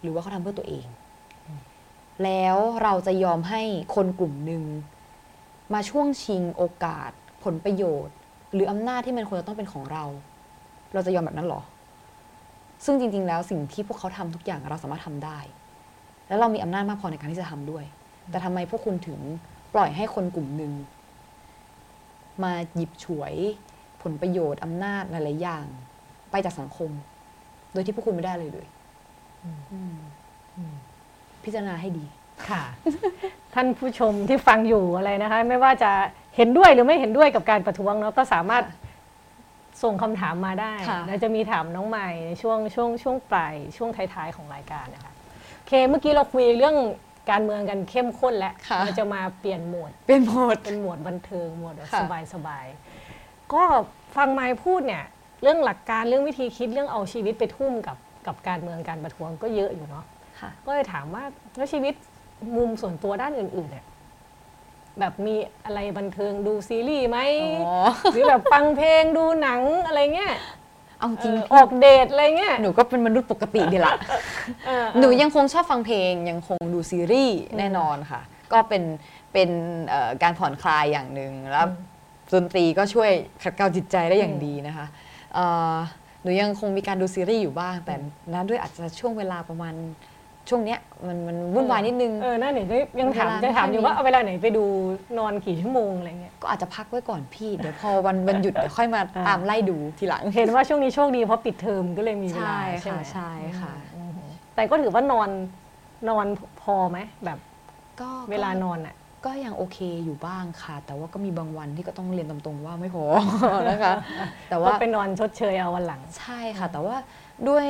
หรือว่าเขาทำเพื่อตัวเอง แล้วเราจะยอมให้คนกลุ่มหนึ่งมาช่วงชิงโอกาส ผลประโยชน์ หรืออำนาจที่มันควรจะต้องเป็นของเรา เราจะยอมแบบนั้นเหรอ ซึ่งจริง ๆ แล้วสิ่งที่พวกเขาทำทุกอย่างเราสามารถทำได้ แล้วเรามีอำนาจมากพอในการที่จะทำด้วย แต่ทำไมพวกคุณถึงปล่อยให้คนกลุ่มหนึ่งมาหยิบฉวยผลประโยชน์อำนาจหลายๆอย่าง ไปจากสังคม โดยที่พวกคุณไม่ได้เลยเลยอืมอืมอืมพิจารณาให้ดีค่ะ ท่านผู้ชมที่ฟังอยู่อะไรนะคะ ไม่ว่าจะ เห็นด้วยหรือไม่เห็นด้วยกับการประท้วงเนาะก็สามารถส่งคำถามมาได้ค่ะแล้วจะมีถามน้องใหม่ในช่วงช่วงช่วงปลายช่วงท้ายๆของรายการนะคะโอเคเมื่อกี้เราคุยเรื่องการเมืองกันเข้มข้นแล้วค่ะเราจะมาเปลี่ยนโหมดเป็นหมดเป็นโหมดบันเทิงโหมดแบบค่ะสบายสบายๆก็ฟังไมค์พูดเนี่ยเรื่องหลักการเรื่องวิธีคิดเรื่องเอาชีวิตไปทุ่มกับกับการเมืองการประท้วงก็เยอะอยู่เนาะค่ะก็เลยถามว่าแล้วชีวิตมุมส่วนตัวด้านอื่นๆเนี่ย แบบมีอะไรบันเทิงดูซีรีส์ไหมอ๋อหรือแบบฟังเพลงดูหนังอะไรเงี้ยเอาจเอริงอออกเดทอะไรเงี้ยหนูก็เป็นมนุษย์ปกติดีละเออหนูยังคงชอบฟังเพลง ยังคงดูซีรีส์แน่นอนค่ะ ก็เป็นเป็นเอ่อการผ่อนคลายอย่างหนึ่งแล้วดนตรีก็ช่วยขัดเกลาจิตใจได้อย่างดีนะคะเอ่อหนูยังคงมีการดูซีรีส์อยู่บ้างแต่นั้นด้วยอาจจะช่วงเวลาประมาณ ช่วงเนี้ยมันมันวุ่นวายนิดนึง เออนั่นเนี่ยก็ยังถามเวลาจะถามอยู่ไม่ค่อยมีว่าเอาเวลาไหนไปดูนอนกี่ชั่วโมงอะไรเงี้ย ก็อาจจะพักไว้ก่อนพี่ เดี๋ยวพอวันวันหยุดเดี๋ยวค่อยมาอ่าตามไล่ดูทีหลัง เห็นว่าช่วงนี้โชคดีเพราะปิดเทอมก็เลยมีเวลาใช่ใช่ไหมค่ะใช่ค่ะอืมอืมแต่ก็ถือว่านอนนอนพอไหมแบบก็เวลานอนอะก็ยังโอเคอยู่บ้างค่ะ แต่ว่าก็มีบางวันที่ก็ต้องเรียนตรงๆว่าไม่พอนะคะ แต่ก็ว่าไปนอนชดเชยเอาวันหลัง ใช่ค่ะ แต่ว่า ด้วย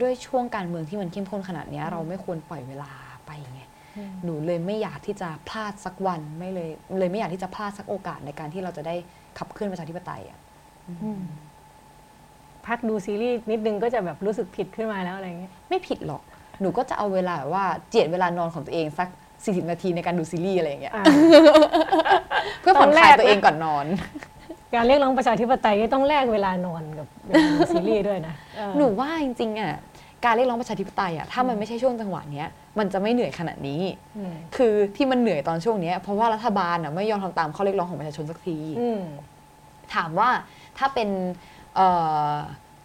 ด้วยช่วงการเมืองที่มันเข้มข้นขนาดเนี้ยเราไม่ควรปล่อยเวลาไปไงอืมหนูเลยไม่อยากที่จะพลาดสักวันไม่เลย เลยไม่อยากที่จะพลาดสักโอกาสในการที่เราจะได้ขับเคลื่อนประชาธิปไตยอะพักดูซีรีส์นิดนึงก็จะแบบรู้สึกผิดขึ้นมาแล้วอะไรเงี้ยไม่ผิดหรอก หนูก็จะเอาเวลาแบบว่าเจียดเวลานอนของตัวเองสัก 40 นาทีในการดูซีรีส์อะไรอย่างเงี้ยอ่าเพื่อผ่อนคลายตอนแรกตัวเองก่อนนอน การเรียกร้องประชาธิปไตยนี่ต้องแลกเวลานอนกับเวลาดูซีรีส์ด้วยนะเออหนูว่าจริงๆอะการเรียกร้องประชาธิปไตยอะถ้ามันไม่ใช่ช่วงจังหวะเนี้ยมันจะไม่เหนื่อยขนาดนี้อืมคือที่มันเหนื่อยตอนช่วงเนี้ยเพราะว่ารัฐบาลอะไม่ยอมทำตามข้อเรียกร้องของประชาชนสักทีอืมถามว่าถ้าเป็นเอ่อ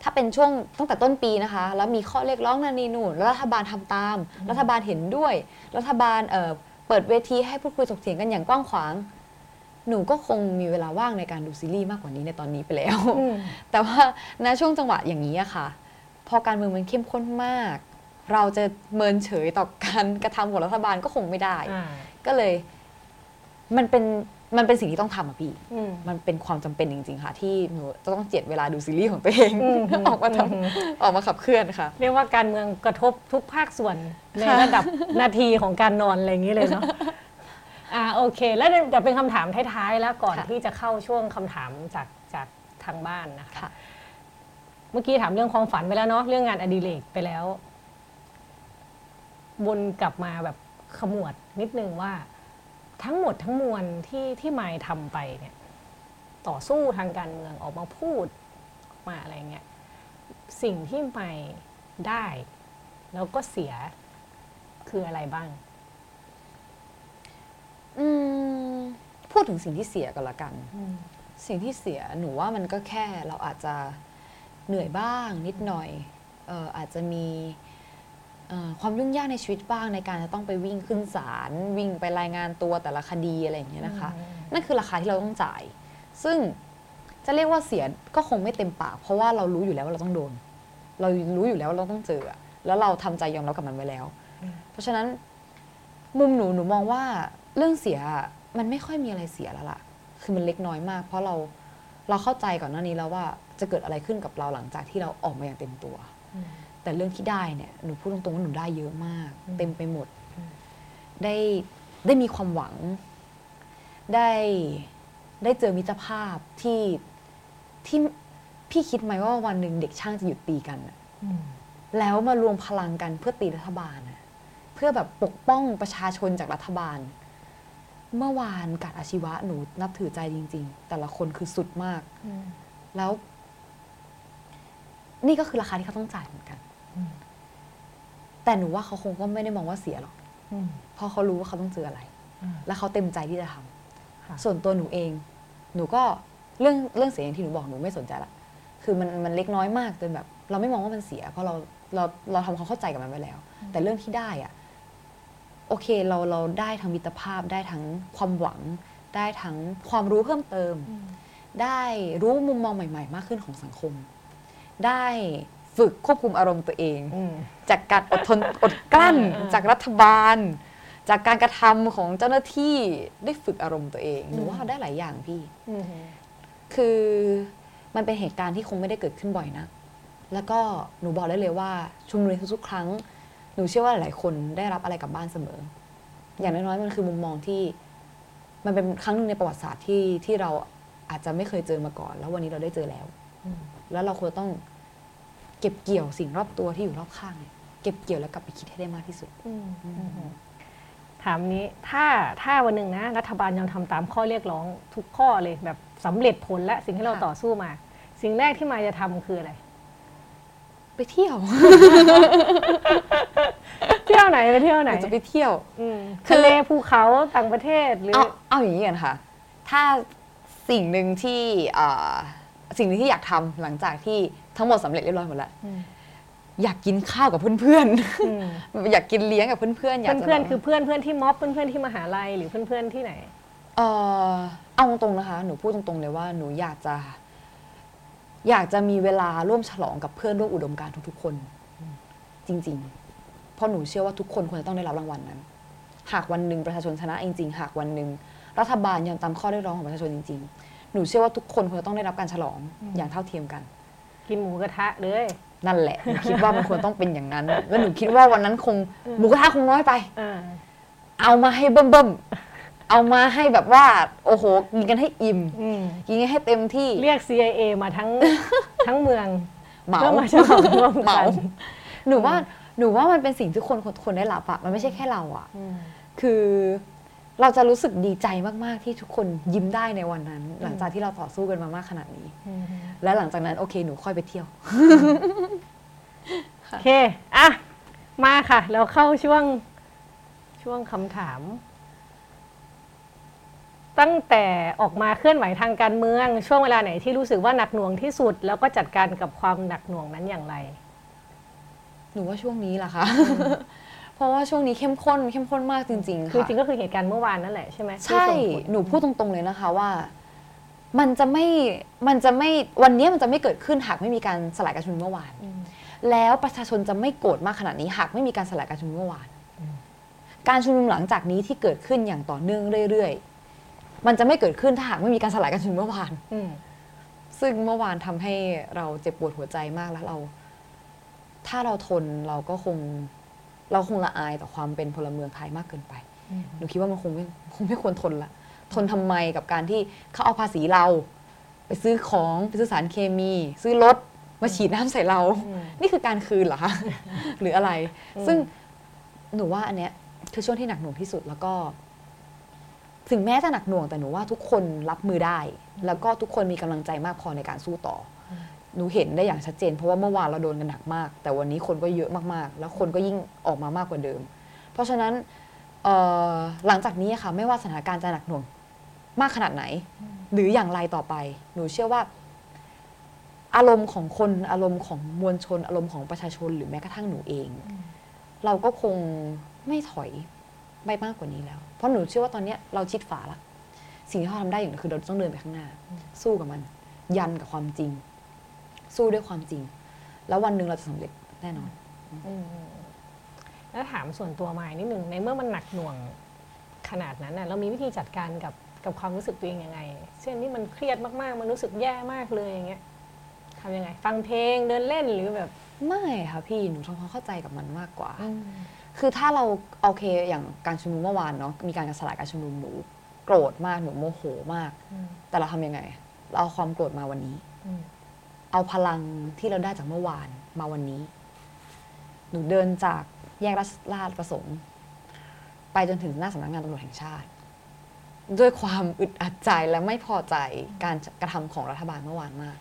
ถ้าเป็นช่วงตั้งแต่ต้นปีนะคะ แล้วมีข้อเรียกร้องนันนีนู่นแล้วรัฐบาลทำตาม รัฐบาลเห็นด้วย รัฐบาลเอ่อเปิดเวทีให้พูดคุยถกเถียงกันอย่างกว้างขวาง หนูก็คงมีเวลาว่างในการดูซีรีส์มากกว่านี้ในตอนนี้ไปแล้วอืมแต่ว่าณช่วงจังหวะอย่างนี้อะค่ะ พอการเมืองมันเข้มข้นมาก เราจะเมินเฉยต่อการกระทำของรัฐบาลก็คงไม่ได้อ่าก็เลยมันเป็นมันเป็นสิ่งที่ต้องทำอะพี่อืมมันเป็นความจำเป็นจริง ๆ ค่ะ ที่หนูจะต้องเจียดเวลาดูซีรีส์ของตัวเองอืมออกมาทอืมำออกมาขับเคลื่อนค่ะ เรียกว่าการเมืองกระทบทุกภาคส่วนในค่ะระดับนาทีของการนอนอะไรอย่างนี้เลยเนาะ อ่าโอเค แล้วเดี๋ยวเป็นคำถามท้ายๆแล้วก่อนที่จะเข้าช่วงคำถามจากจากทางบ้านนะคะ ค่ะ เมื่อกี้ถามเรื่องความฝันไปแล้วเนาะเรื่องงานอดิเรกไปแล้ววนกลับมาแบบขมวดนิดนึงว่า ทั้งหมดทั้งมวลที่ที่มายทำไปเนี่ย ต่อสู้ทางการเมืองออกมาพูดออกมาอะไรเงี้ยสิ่งที่มายได้ แล้วก็เสียคืออะไรบ้าง อืมพูดถึงสิ่งที่เสียกันละกัน สิ่งที่เสียหนูว่ามันก็แค่เราอาจจะเหนื่อยบ้างนิดหน่อยเอ่ออาจจะมีเอ่อความยุ่งยากในชีวิตบ้างในการจะต้องไปวิ่งขึ้นศาลวิ่งไปรายงานตัวแต่ละคดีอะไรอย่างเงี้ยนะคะ นั่นคือราคาที่เราต้องจ่าย ซึ่งจะเรียกว่าเสียก็คงไม่เต็มปาก เพราะว่าเรารู้อยู่แล้วว่าเราต้องโดน เรารู้อยู่แล้วว่าเราต้องเจออะแล้วเราทำใจยอมรับกับมันไว้แล้ว เพราะฉะนั้นมุมหนูหนูมองว่า เรื่องเสียอะมันไม่ค่อยมีอะไรเสียแล้วล่ะ คือมันเล็กน้อยมาก เพราะเราเราเข้าใจก่อนหน้านี้แล้วว่าจะเกิดอะไรขึ้นกับเราหลังจากที่เราออกมาอย่างเต็มตัว แต่เรื่องที่ได้เนี่ยหนูพูดตรงๆว่าหนูได้เยอะมากอืมเต็มไปหมด ได้ได้มีความหวัง ได้ได้เจอมิตรภาพที่ที่พี่คิดไหมว่าวันหนึ่งเด็กช่างจะหยุดตีกันอะแล้วมารวมพลังกันเพื่อตีรัฐบาลอะเพื่อแบบปกป้องประชาชนจากรัฐบาล เมื่อวานกาดอาชีวะหนูนับถือใจจริง ๆ แต่ละคนคือสุดมาก แล้ว นี่ก็คือราคาที่เขาต้องจ่ายเหมือนกันอืมแต่หนูว่าเขาคงก็ไม่ได้มองว่าเสียหรอกเพราะเขารู้ว่าเขาต้องเจออะไร และเขาเต็มใจที่จะทำค่ะส่วนตัวหนูเอง หนูก็เรื่องเรื่องเสียอย่างที่หนูบอกหนูไม่สนใจละคือมันมันเล็กน้อยมากจนแบบ เราไม่มองว่ามันเสีย เพราะเราเราเราทำความเข้าใจกับมันไว้แล้ว แต่เรื่องที่ได้อะ โอเคเราเราได้ทั้งมิตรภาพได้ทั้งความหวัง ได้ทั้งความรู้เพิ่มเติม ได้รู้มุมมองใหม่ๆ มากขึ้นของสังคม ได้ฝึกควบคุมอารมณ์ตัวเอง จากการอดทนอดกลั้นอ่าจากรัฐบาล จากการกระทำของเจ้าหน้าที่ได้ฝึกอารมณ์ตัวเองหนูว่าเราได้หลายอย่างพี่คือมันเป็นเหตุการณ์ที่คงไม่ได้เกิดขึ้นบ่อยนะ แล้วก็หนูบอกได้เลยว่าชุมนุมทุกๆครั้ง หนูเชื่อว่าหลายๆคนได้รับอะไรกลับบ้านเสมอ อย่างน้อยๆมันคือมุมมองที่มันเป็นครั้งหนึ่งในประวัติศาสตร์ที่ที่เราอาจจะไม่เคยเจอมาก่อน แล้ววันนี้เราได้เจอแล้ว แล้วเราควรต้องเก็บเกี่ยวสิ่งรอบตัวที่อยู่รอบข้างเนี่ยเก็บเกี่ยวแล้วกลับไปคิดให้ได้มากที่สุดถามนี้ถ้าถ้าวันหนึ่งนะรัฐบาลยังทำตามข้อเรียกร้องทุกข้อเลยแบบสำเร็จผลและสิ่งที่เราค่ะต่อสู้มา สิ่งแรกที่มายจะทำคืออะไร ไปเที่ยว เที่ยวไหนไปเที่ยวไหนจะไปเที่ยวอืมคือทะเลภูเขาต่างประเทศหรือเอาเอาอย่างนี้กันค่ะ ถ้าสิ่งหนึ่งที่อ่าสิ่งหนึ่งที่อยากทำหลังจากที่ทั้งหมดสำเร็จเรียบร้อยหมดแล้วอืมอยากกินข้าวกับเพื่อนอืมๆอยากกินเลี้ยงกับเพื่อนๆ อยากจะเพื่อนแบบๆคือเพื่อนเพื่อนที่ม็อบเพื่อนเพื่อนที่มหาลัยหรือเพื่อนเพื่อนที่ไหน เออเอาตรงๆ นะคะ หนูพูดตรงๆ เลยว่าหนูอยากจะ อยากจะมีเวลาร่วมฉลองกับเพื่อนร่วมอุดมการณ์ทุกๆ คน จริงๆ เพราะหนูเชื่อว่าทุกคนควรจะต้องได้รับรางวัลนั้น หากวันหนึ่งประชาชนชนะจริงๆ หากวันหนึ่งรัฐบาลยอมตามข้อเรียกร้องของประชาชนจริงๆ หนูเชื่อว่าทุกคนควรจะต้องได้รับการฉลองอย่างเท่าเทียมกัน กินหมูกระทะเลย นั่นแหละหนูคิดว่ามันควรต้องเป็นอย่างนั้น แล้วหนูคิดว่าวันนั้นคงหมูกระทะคงน้อยไปอ่าเอามาให้เบิ่มเบิ่มๆ เอามาให้แบบว่า โอ้โหกินกันให้อิ่มอืมกินกันให้เต็มที่เรียก CIA มาทั้งทั้งเมืองเหมาเพื่อมาฉลองร่วมเหกัมานหนูว่าหนูว่ามันเป็นสิ่งที่คนคนคนได้รับอะมันไม่ใช่แค่เราอะอืมคือเราจะรู้สึกดีใจมาก ๆ ที่ทุกคนยิ้มได้ในวันนั้น หลังจากที่เราต่อสู้กันมามากขนาดนี้อืมและหลังจากนั้นโอเค หนูค่อยไปเที่ยว โอเค อะ มาค่ะ เราเข้าช่วงช่วงคำถาม ตั้งแต่ออกมาเคลื่อนไหวทางการเมือง ช่วงเวลาไหนที่รู้สึกว่าหนักหน่วงที่สุด แล้วก็จัดการกับความหนักหน่วงนั้นอย่างไร หนูว่าช่วงนี้แหละค่ะ เพราะว่าช่วงนี้เข้มข้นเข้มข้นมากจริงๆคือค่ะจริงก็คือเหตุการณ์เมื่อวานนั่นแหละใช่ไหมที่ใช่ส่งผลหนูพูดตรงๆเลยนะคะว่า มันจะไม่มันจะไม่วันนี้มันจะไม่เกิดขึ้นหากไม่มีการสลายการชุมนุมเมื่อวาน อืม แล้วประชาชนจะไม่โกรธมากขนาดนี้หากไม่มีการสลายการชุมนุมเมื่อวาน การชุมนุมหลังจากนี้ที่เกิดขึ้นอย่างต่อเนื่องเรื่อยๆ มันจะไม่เกิดขึ้นถ้าหากไม่มีการสลายการชุมนุมเมื่อวานอืมซึ่งเมื่อวานทำให้เราเจ็บปวดหัวใจมากแล้วเรา ถ้าเราทนเราก็คง เราคงละอายต่อความเป็นพลเมืองไทยมากเกินไปอืมหนูคิดว่ามันคงไม่คงไม่ควรทนละทนทำไมกับการที่เขาเอาภาษีเรา ไปซื้อของไปซื้อสารเคมี ซื้อรถมาฉีดน้ำใส่เราอืมนี่คือการคืนเหรอคะหรืออะไรอืมซึ่งหนูว่าอันเนี้ยคือช่วงที่หนักหน่วงที่สุดแล้วก็ ถึงแม้จะหนักหน่วงแต่หนูว่าทุกคนรับมือได้ แล้วก็ทุกคนมีกำลังใจมากพอในการสู้ต่ออหนูเห็นได้อย่างชัดเจน เพราะว่าเมื่อวานเราโดนกันหนักมาก แต่วันนี้คนก็เยอะมากๆ แล้วคนก็ยิ่งออกมามากกว่าเดิม เพราะฉะนั้นเอ่อหลังจากนี้ค่ะไม่ว่าสถานการณ์จะหนักหน่วงมากขนาดไหน หรืออย่างไรต่อไป หนูเชื่อว่า อารมณ์ของคนอารมณ์ของมวลชน อารมณ์ของประชาชนหรือแม้กระทั่งหนูเอง เราก็คงไม่ถอยไปมากกว่านี้แล้ว เพราะหนูเชื่อว่าตอนเนี้ยเราชิดฝาละสิ่งที่เราทำได้อย่างเดียวคือเราต้องเดินไปข้างหน้า สู้กับมัน ยันกับความจริง สู้ด้วยความจริง แล้ววันหนึ่งเราจะสำเร็จแน่นอนอืมแล้วถามส่วนตัวมายนิดหนึ่งในเมื่อมันหนักหน่วงขนาดนั้นน่ะเรามีวิธีจัดการกับกับความรู้สึกตัวเองยังไง เช่นนี่มันเครียดมากๆ มันรู้สึกแย่มากเลยอย่างเงี้ยทำยังไง ฟังเพลงเดินเล่นหรือแบบ ไม่ค่ะพี่หนูทำความเข้าใจกับมันมากกว่า คือถ้าเราโอเคอย่างการชุมนุมเมื่อวานเนาะมีการสลายการชุมนุมหนูโกรธมากหนูโมโหมากอืมแต่เราทำยังไง เราเอาความโกรธมาวันนี้อืมเอาพลังที่เราได้จากเมื่อวานมาวันนี้ หนูเดินจากแยกราชลาดประสงค์ ไปจนถึงหน้าสำนักงานตำรวจแห่งชาติ ด้วยความอึดอัดใจและไม่พอใจการกระทำของรัฐบาลเมื่อวานมาก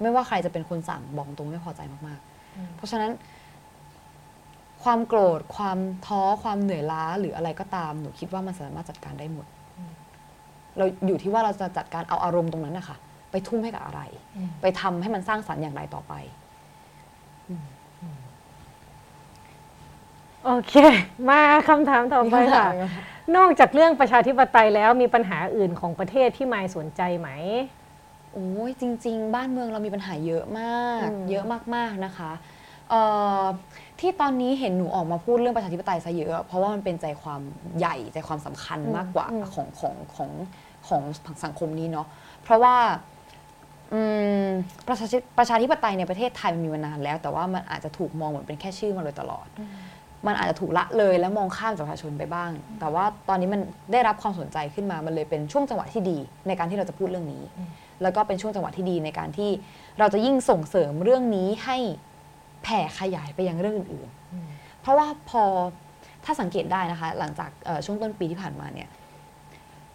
ไม่ว่าใครจะเป็นคนสั่งบอกตรงไม่พอใจมากๆ เพราะฉะนั้น ความโกรธ ความท้อความเหนื่อยล้าหรืออะไรก็ตามหนูคิดว่ามันสามารถจัดการได้หมด เราอยู่ที่ว่าเราจะจัดการเอาอารมณ์ตรงนั้นนะคะไปทุ่มให้กับอะไรอืมไปทำให้มันสร้างสรรค์อย่างไรต่อไปโอเค มาคำถามต่อไปค่ะ นอกจากเรื่องประชาธิปไตยแล้วมีปัญหาอื่นของประเทศที่มายสนใจไหม โอ้ยจริง ๆ บ้านเมืองเรามีปัญหาเยอะมากอืมเยอะมากๆนะคะ เอ่อ ที่ตอนนี้เห็นหนูออกมาพูดเรื่องประชาธิปไตยซะเยอะเพราะว่ามันเป็นใจความใหญ่ใจความสำคัญมากกว่าของของของของสังคมนี้เนาะเพราะว่าอืมประชาธิประชาธิปไตยในประเทศไทยมันมีมานานแล้ว แต่ว่ามันอาจจะถูกมองเหมือนเป็นแค่ชื่อมาโดยตลอด มันอาจจะถูกละเลยและมองข้ามจากประชาชนไปบ้าง แต่ว่าตอนนี้มันได้รับความสนใจขึ้นมามันเลยเป็นช่วงจังหวะที่ดี ในการที่เราจะพูดเรื่องนี้ แล้วก็เป็นช่วงจังหวะที่ดีในการที่เราจะยิ่งส่งเสริมเรื่องนี้ให้ แผ่ขยายไปยังเรื่องอื่นๆ เพราะว่าพอถ้าสังเกตได้นะคะ หลังจากเอ่อช่วงต้นปีที่ผ่านมาเนี่ย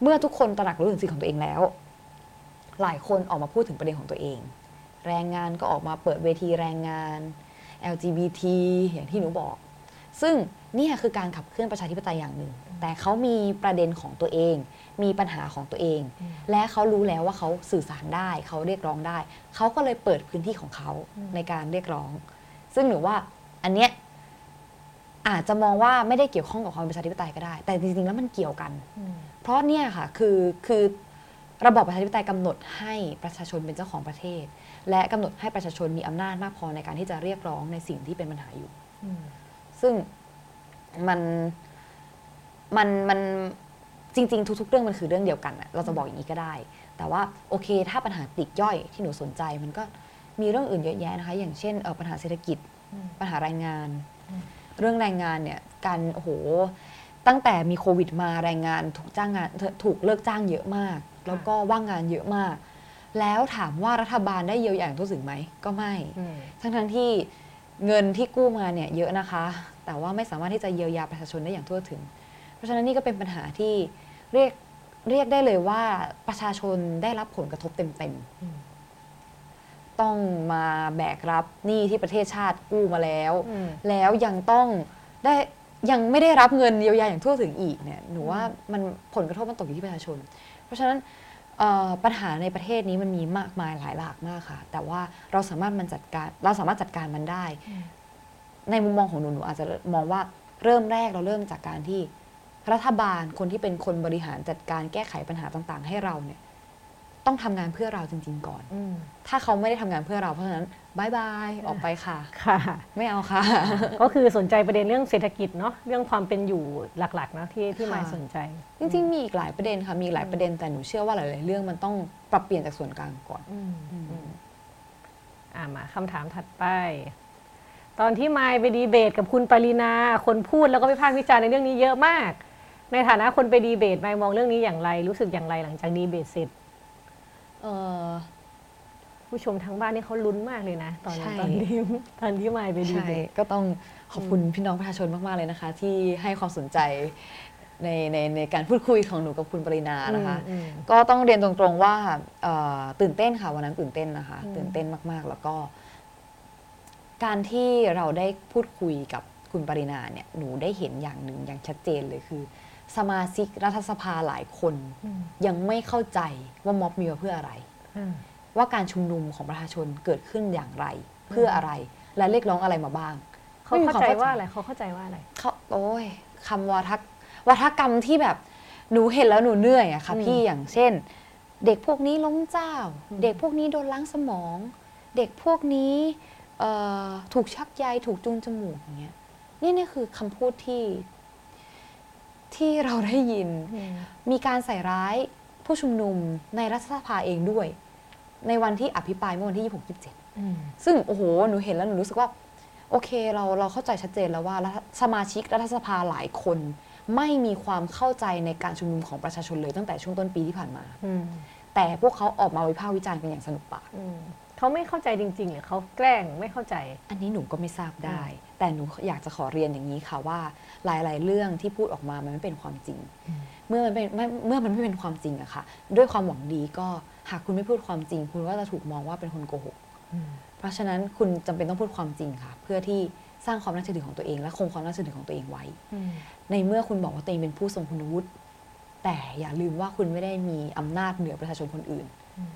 เมื่อทุกคนตระหนักรู้ถึงสิทธิของตัวเองแล้ว หลายคนออกมาพูดถึงประเด็นของตัวเอง แรงงานก็ออกมาเปิดเวทีแรงงาน LGBT อย่างที่หนูบอก ซึ่งเนี่ยคือการขับเคลื่อนประชาธิปไตยอย่างหนึ่ง แต่เขามีประเด็นของตัวเอง มีปัญหาของตัวเอง และเขารู้แล้วว่าเขาสื่อสารได้ เขาเรียกร้องได้ เขาก็เลยเปิดพื้นที่ของเขาในการเรียกร้อง ซึ่งหนูว่าอันเนี้ยอาจจะมองว่าไม่ได้เกี่ยวข้องกับความเป็นประชาธิปไตยก็ได้ แต่จริงๆแล้วมันเกี่ยวกัน เพราะเนี่ยค่ะคือคือระบอบประชาธิปไตยกำหนดให้ประชาชนเป็นเจ้าของประเทศ และกำหนดให้ประชาชนมีอำนาจมากพอในการที่จะเรียกร้องในสิ่งที่เป็นปัญหาอยู่ ซึ่งมันมันมันจริง ๆ ทุก ๆ เรื่องมันคือเรื่องเดียวกันอะเราจะบอกอย่างนี้ก็ได้ แต่ว่าโอเค ถ้าปัญหาปลีกย่อยที่หนูสนใจมันก็ มีเรื่องอื่นเยอะแยะนะคะ อย่างเช่นเอ่อปัญหาเศรษฐกิจ ปัญหาแรงงาน เรื่องแรงงานเนี่ยการโอ้โหตั้งแต่มีโควิดมาแรงงานถูกจ้างงานถูกเลิกจ้างเยอะมาก แล้วก็ว่างงานเยอะมาก แล้วถามว่ารัฐบาลได้เยียวยาอย่างทั่วถึงไหมก็ไม่ทั้งทั้งๆที่เงินที่กู้มาเนี่ยเยอะนะคะ แต่ว่าไม่สามารถที่จะเยียวยาประชาชนได้อย่างทั่วถึง เพราะฉะนั้นนี่ก็เป็นปัญหาที่เรียกเรียกได้เลยว่าประชาชนได้รับผลกระทบเต็มๆ ต้องมาแบกรับหนี้ที่ประเทศชาติกู้มาแล้วอืมแล้วยังต้องได้ยังไม่ได้รับเงินเยียวยาอย่างทั่วถึงอีกเนี่ยหนูว่ามันผลกระทบมันตกอยู่ที่ประชาชน เพราะฉะนั้นเอ่อปัญหาในประเทศนี้มันมีมากมายหลายหลากมากค่ะ แต่ว่าเราสามารถมันจัดการเราสามารถจัดการมันได้ ในมุมมองของหนูหนูอาจจะมองว่าเริ่มแรกเราเริ่มจากการที่รัฐบาลคนที่เป็นคนบริหารจัดการแก้ไขปัญหาต่าง ๆ ให้เราเนี่ย ต้องทำงานเพื่อเราจริง ๆ ก่อน ถ้าเขาไม่ได้ทำงานเพื่อเราเพราะฉะนั้นบายบายออกไปค่ะค่ะ ไม่เอาค่ะ ก็คือสนใจประเด็นเรื่องเศรษฐกิจเนาะเรื่องความเป็นอยู่หลักๆเนอะที่ที่ค่ะมายสนใจ จริงๆมีอีกหลายประเด็นค่ะมีอีกหลายประเด็นแต่หนูเชื่อว่าหลายๆเรื่องมันต้องปรับเปลี่ยนจากส่วนกลางก่อนอ่ามาคำถามถัดไปตอนที่มายไปดีเบตกับคุณปรินาคนพูดแล้วก็ไปพากษ์วิจารณ์ในเรื่องนี้เยอะมาก ในฐานะคนไปดีเบตมายมองเรื่องนี้อย่างไร รู้สึกอย่างไรหลังจากดีเบตเสร็จเออ ผู้ชมทางบ้านนี่เขาลุ้นมากเลยนะ ตอนใช่ ตอนที่ตอนที่มายไปดีใช่ เบต ก็ต้องขอบคุณพี่น้องประชาชนมาก ๆ เลยนะคะ ที่ให้ความสนใจในในในการพูดคุยของหนูกับคุณปรินานะคะ อืมก็ต้องเรียนตรงๆว่าเอ่อตื่นเต้นค่ะวันนั้นตื่นเต้นนะคะ อืม ตื่นเต้นมากๆ แล้วก็ การที่เราได้พูดคุยกับคุณปรินาเนี่ยหนูได้เห็นอย่างหนึ่งอย่างชัดเจนเลยคือ สมาชิกรัฐสภาหลายคนอืมยังไม่เข้าใจว่าม็อบมีมาเพื่ออะไรอืมว่าการชุมนุมของประชาชนเกิดขึ้นอย่างไร เพื่ออะไรและเรียกร้องอะไรมาบ้างเขาเข้าใจว่าอะไรเขาเข้าใจว่าอะไรเขาโอ้ยคำวาทกวาทกรรมที่แบบหนูเห็นแล้วหนูเหนื่อยอะค่ะอืมพี่อย่างเช่น เด็กพวกนี้ล้มเจ้าอืมเด็กพวกนี้โดนล้างสมอง เด็กพวกนี้เอ่อถูกชักใยถูกจูงจมูกอย่างเงี้ยนี่นี่คือคำพูดที่ ที่เราได้ยินอืมมีการใส่ร้ายผู้ชุมนุมในรัฐสภาเองด้วย ในวันที่อภิปรายเมื่อวันที่26 27อืมซึ่งโอ้โหหนูเห็นแล้วหนูรู้สึกว่า โอเคเราเราเข้าใจชัดเจนแล้วว่ารัฐสมาชิกรัฐสภาหลายคน ไม่มีความเข้าใจในการชุมนุมของประชาชนเลยตั้งแต่ช่วงต้นปีที่ผ่านมาอืมแต่พวกเขาออกมาวิพากษ์วิจารณ์กันอย่างสนุกปากอืมเขาไม่เข้าใจจริงๆหรือเขาแกล้งไม่เข้าใจ อันนี้หนูก็ไม่ทราบได้ แต่หนูอยากจะขอเรียนอย่างนี้ค่ะว่าหลาย ๆ เรื่องที่พูดออกมามันไม่เป็นความจริงอืมเมื่อมันเป็นไม่เมื่อมันไม่เป็นความจริงอะค่ะ ด้วยความหวังดีก็หากคุณไม่พูดความจริง คุณก็จะถูกมองว่าเป็นคนโกหกอืมเพราะฉะนั้นคุณจำเป็นต้องพูดความจริงค่ะ เพื่อที่สร้างความน่าเชื่อถือของตัวเอง และคงความน่าเชื่อถือของตัวเองไว้อืมในเมื่อคุณบอกว่าตัวเองเป็นผู้ทรงคุณวุฒิแต่อย่าลืมว่าคุณไม่ได้มีอำนาจเหนือประชาชนคนอื่นอืม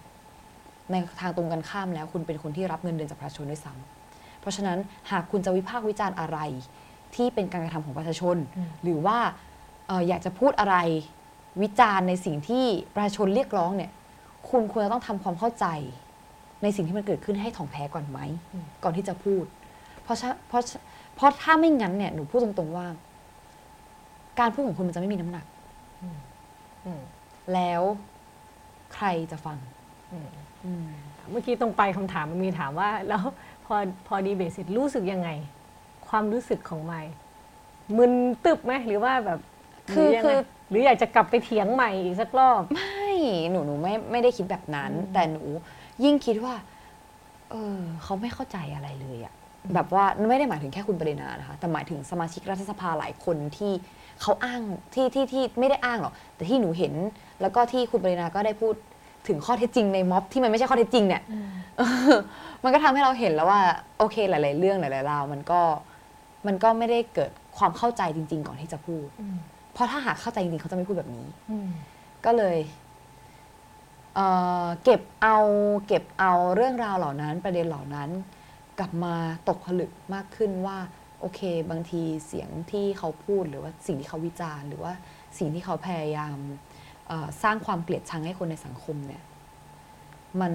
ในทางตรงกันข้ามแล้ว คุณเป็นคนที่รับเงินเดือนจากประชาชนด้วยซ้ำเพ ราะฉะนั้นหากคุณจะวิพากษ์วิจารณ์อะไร ที่เป็นการกระทำของประชาชนอืมหรือว่าเอ่ออยากจะพูดอะไรวิจารณ์ในสิ่งที่ประชาชนเรียกร้องเนี่ย คุณควรจะต้องทำความเข้าใจ ในสิ่งที่มันเกิดขึ้นให้ถ่องแท้ก่อนไหมอืมก่อนที่จะพูด เพราะฉะเพราะเพราะถ้าไม่งั้นเนี่ยหนูพูดตรงๆว่า การพูดของคุณมันจะไม่มีน้ำหนักอืมแล้วใครจะฟังอืมอืม เมื่อกี้ตรงไปคำถามมันมีถามว่า แล้วพอพอดีเบตเสร็จรู้สึกยังไง ความรู้สึกของไม่มึนตึบไหมหรือว่าแบบคือหรืยังไงคือหรืออยากจะกลับไปเถียงใหม่อีกสักรอบ ไม่หนูหนูไม่ไม่ได้คิดแบบนั้นอืมแต่หนูยิ่งคิดว่า เออเขาไม่เข้าใจอะไรเลยอะแบบว่าไม่ได้หมายถึงแค่คุณปรินานะคะ แต่หมายถึงสมาชิกรัฐสภาหลายคนที่เขาอ้างที่ที่ที่ไม่ได้อ้างหรอกแต่ที่หนูเห็น แล้วก็ที่คุณปรินาก็ได้พูด ถึงข้อเท็จจริงในม็อบที่มันไม่ใช่ข้อเท็จจริงเนี่ยเออมันก็ทำให้เราเห็นแล้วว่า โอเคหลาย ๆ เรื่องหลายๆราวมันก็มันก็ไม่ได้เกิดความเข้าใจจริง ๆ ก่อนที่จะพูดอืมเพราะถ้าหากเข้าใจจริง ๆ เขาจะไม่พูดแบบนี้อืมก็เลยเอ่อเก็บเอาเก็บเอาเรื่องราวเหล่านั้นประเด็นเหล่านั้น กลับมาตกผลึกมากขึ้นว่าโอเค บางทีเสียงที่เขาพูดหรือว่าสิ่งที่เขาวิจารณ์ หรือว่าสิ่งที่เขาพยายามเอ่อ สร้างความเกลียดชังให้คนในสังคมเนี่ยมัน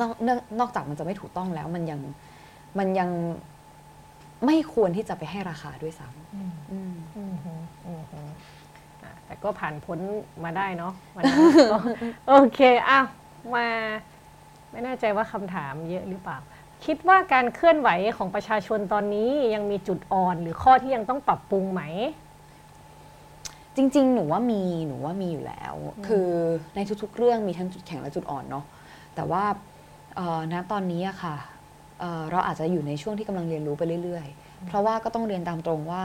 นอกนอกนอกจากมันจะไม่ถูกต้องแล้ว มันยังมันยังไม่ควรที่จะไปให้ราคาด้วยซ้อืมำอืมอืมฮึอืมฮึอะแต่ก็ผ่านพ้นมาได้เนาะวันนั้นก็โอเคอ้าวมาไม่แน่ใจว่าคำถามเยอะหรือเปล่า คิดว่าการเคลื่อนไหวของประชาชนตอนนี้ยังมีจุดอ่อน หรือข้อที่ยังต้องปรับปรุงไหม จริง ๆ หนูว่ามีหนูว่ามีอยู่แล้ว คือในทุกๆ เรื่องมีทั้งจุดแข็งและจุดอ่อนเนาะแต่ว่าเอ่อณตอนนี้อะค่ะเอ่อเราอาจจะอยู่ในช่วงที่กำลังเรียนรู้ไปเรื่อย ๆ เพราะว่าก็ต้องเรียนตามตรงว่า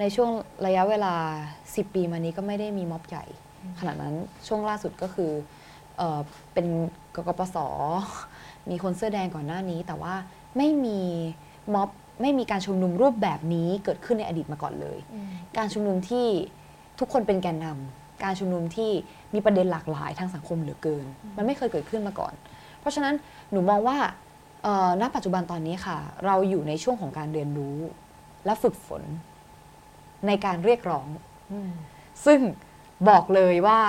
ในช่วงระยะเวลา 10 ปีมานี้ก็ไม่ได้มีม็อบใหญ่ ขนาดนั้นช่วงล่าสุดก็คือเออเป็นกกปสมีคนเสื้อแดงก่อนหน้านี้ แต่ว่าไม่มีม็อบไม่มีการชุมนุมรูปแบบนี้เกิดขึ้นในอดีตมาก่อนเลย การชุมนุมที่ ทุกคนเป็นแกนนำการชุมนุมที่มีประเด็นหลากหลายทางสังคมเหลือเกิน มันไม่เคยเกิดขึ้นมาก่อน เพราะฉะนั้นหนูมองว่าเอ่อณปัจจุบันตอนนี้ค่ะ เราอยู่ในช่วงของการเรียนรู้ และฝึกฝน ในการเรียกร้อง ซึ่งบอกเลยว่า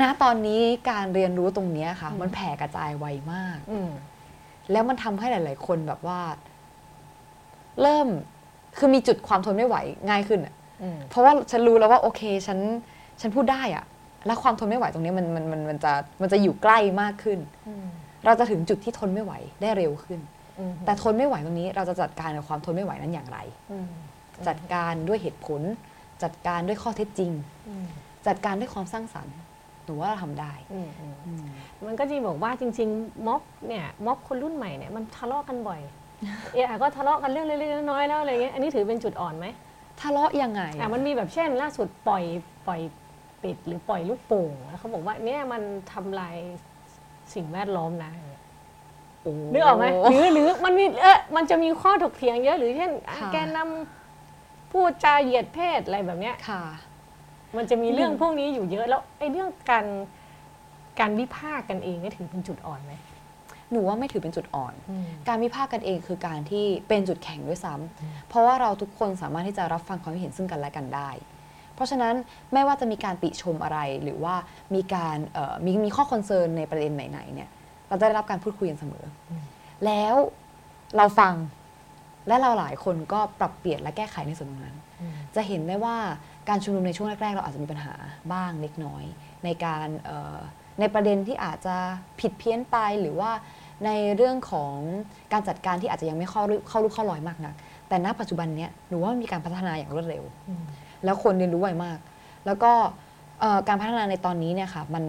ณตอนนี้การเรียนรู้ตรงเนี้ยค่ะอืมมันแผ่กระจายไวมากอืมแล้วมันทำให้หลาย ๆ คนแบบว่า เริ่มคือมีจุดความทนไม่ไหวง่ายขึ้นอะอืม เพราะว่าฉันรู้แล้วว่าโอเคฉันฉันพูดได้อะแล้วความทนไม่ไหวตรงนี้มันมันมันมันจะมันจะอยู่ใกล้มากขึ้นอืมเราจะถึงจุดที่ทนไม่ไหวได้เร็วขึ้นอืมแต่ทนไม่ไหวตรงนี้เราจะจัดการกับความทนไม่ไหวนั้นอย่างไรอืมจัดการด้วยเหตุผล จัดการด้วยข้อเท็จจริงอืมจัดการด้วยความสร้างสรรค์หนูว่าเราทำได้อืมอืมอืมมันก็จริงบอกว่าจริง ๆ ม็อบเนี่ยม็อบคนรุ่นใหม่เนี่ยมันทะเลาะกันบ่อย เอะก็ทะเลาะกันเรื่องเล็กๆน้อยๆแล้วอะไรเงี้ยอันนี้ถือเป็นจุดอ่อนไหม ทะเลาะยังไงอะมันมีแบบเช่นล่าสุดปล่อยปล่อยปิดหรือปล่อยลูกโป่งแล้วเขาบอกว่าเนี่ยมันทำลายสิ่งแวดล้อมนะโอ้นึกออกไหมหรือหรือมันมีเออมันจะมีข้อถกเถียงเยอะหรือเช่นอะค่ะแกนนพูดจาเหยียดเพศอะไรแบบเนี้ยค่ะ มันจะมีเรื่องอืมพวกนี้อยู่เยอะแล้วไอ้เรื่องการการวิพากษ์กันเองนี่ถือเป็นจุดอ่อนไหม หนูว่าไม่ถือเป็นจุดอ่อน การวิพากษ์กันเองคือการที่เป็นจุดแข็งด้วยซ้ำเพราะว่าเราทุกคนสามารถที่จะรับฟังความคิดเห็นซึ่งกันและกันได้ เพราะฉะนั้นไม่ว่าจะมีการติชมอะไรหรือว่ามีการเอ่อมีมีข้อคอนเซิร์นในประเด็นไหนๆเนี่ยเราจะได้รับการพูดคุยกันเสมออมแล้วเราฟังและเราหลายคนก็ปรับเปลี่ยนและแก้ไขในส่วนตรงนั้น จะเห็นได้ว่าการชุมนุมในช่วงแรกๆ เราอาจจะมีปัญหาบ้างเล็กน้อย ในการเอ่อในประเด็นที่อาจจะผิดเพี้ยนไปหรือว่า ในเรื่องของการจัดการที่อาจจะยังไม่เข้ารูเข้ารูปเข้ารอยมากนัก แต่ณปัจจุบันเนี้ยหนูว่ามันมีการพัฒนาอย่างรวดเร็ว แล้วคนเรียนรู้ไวมาก แล้วก็การพัฒนาในตอนนี้เนี่ยค่ะมัน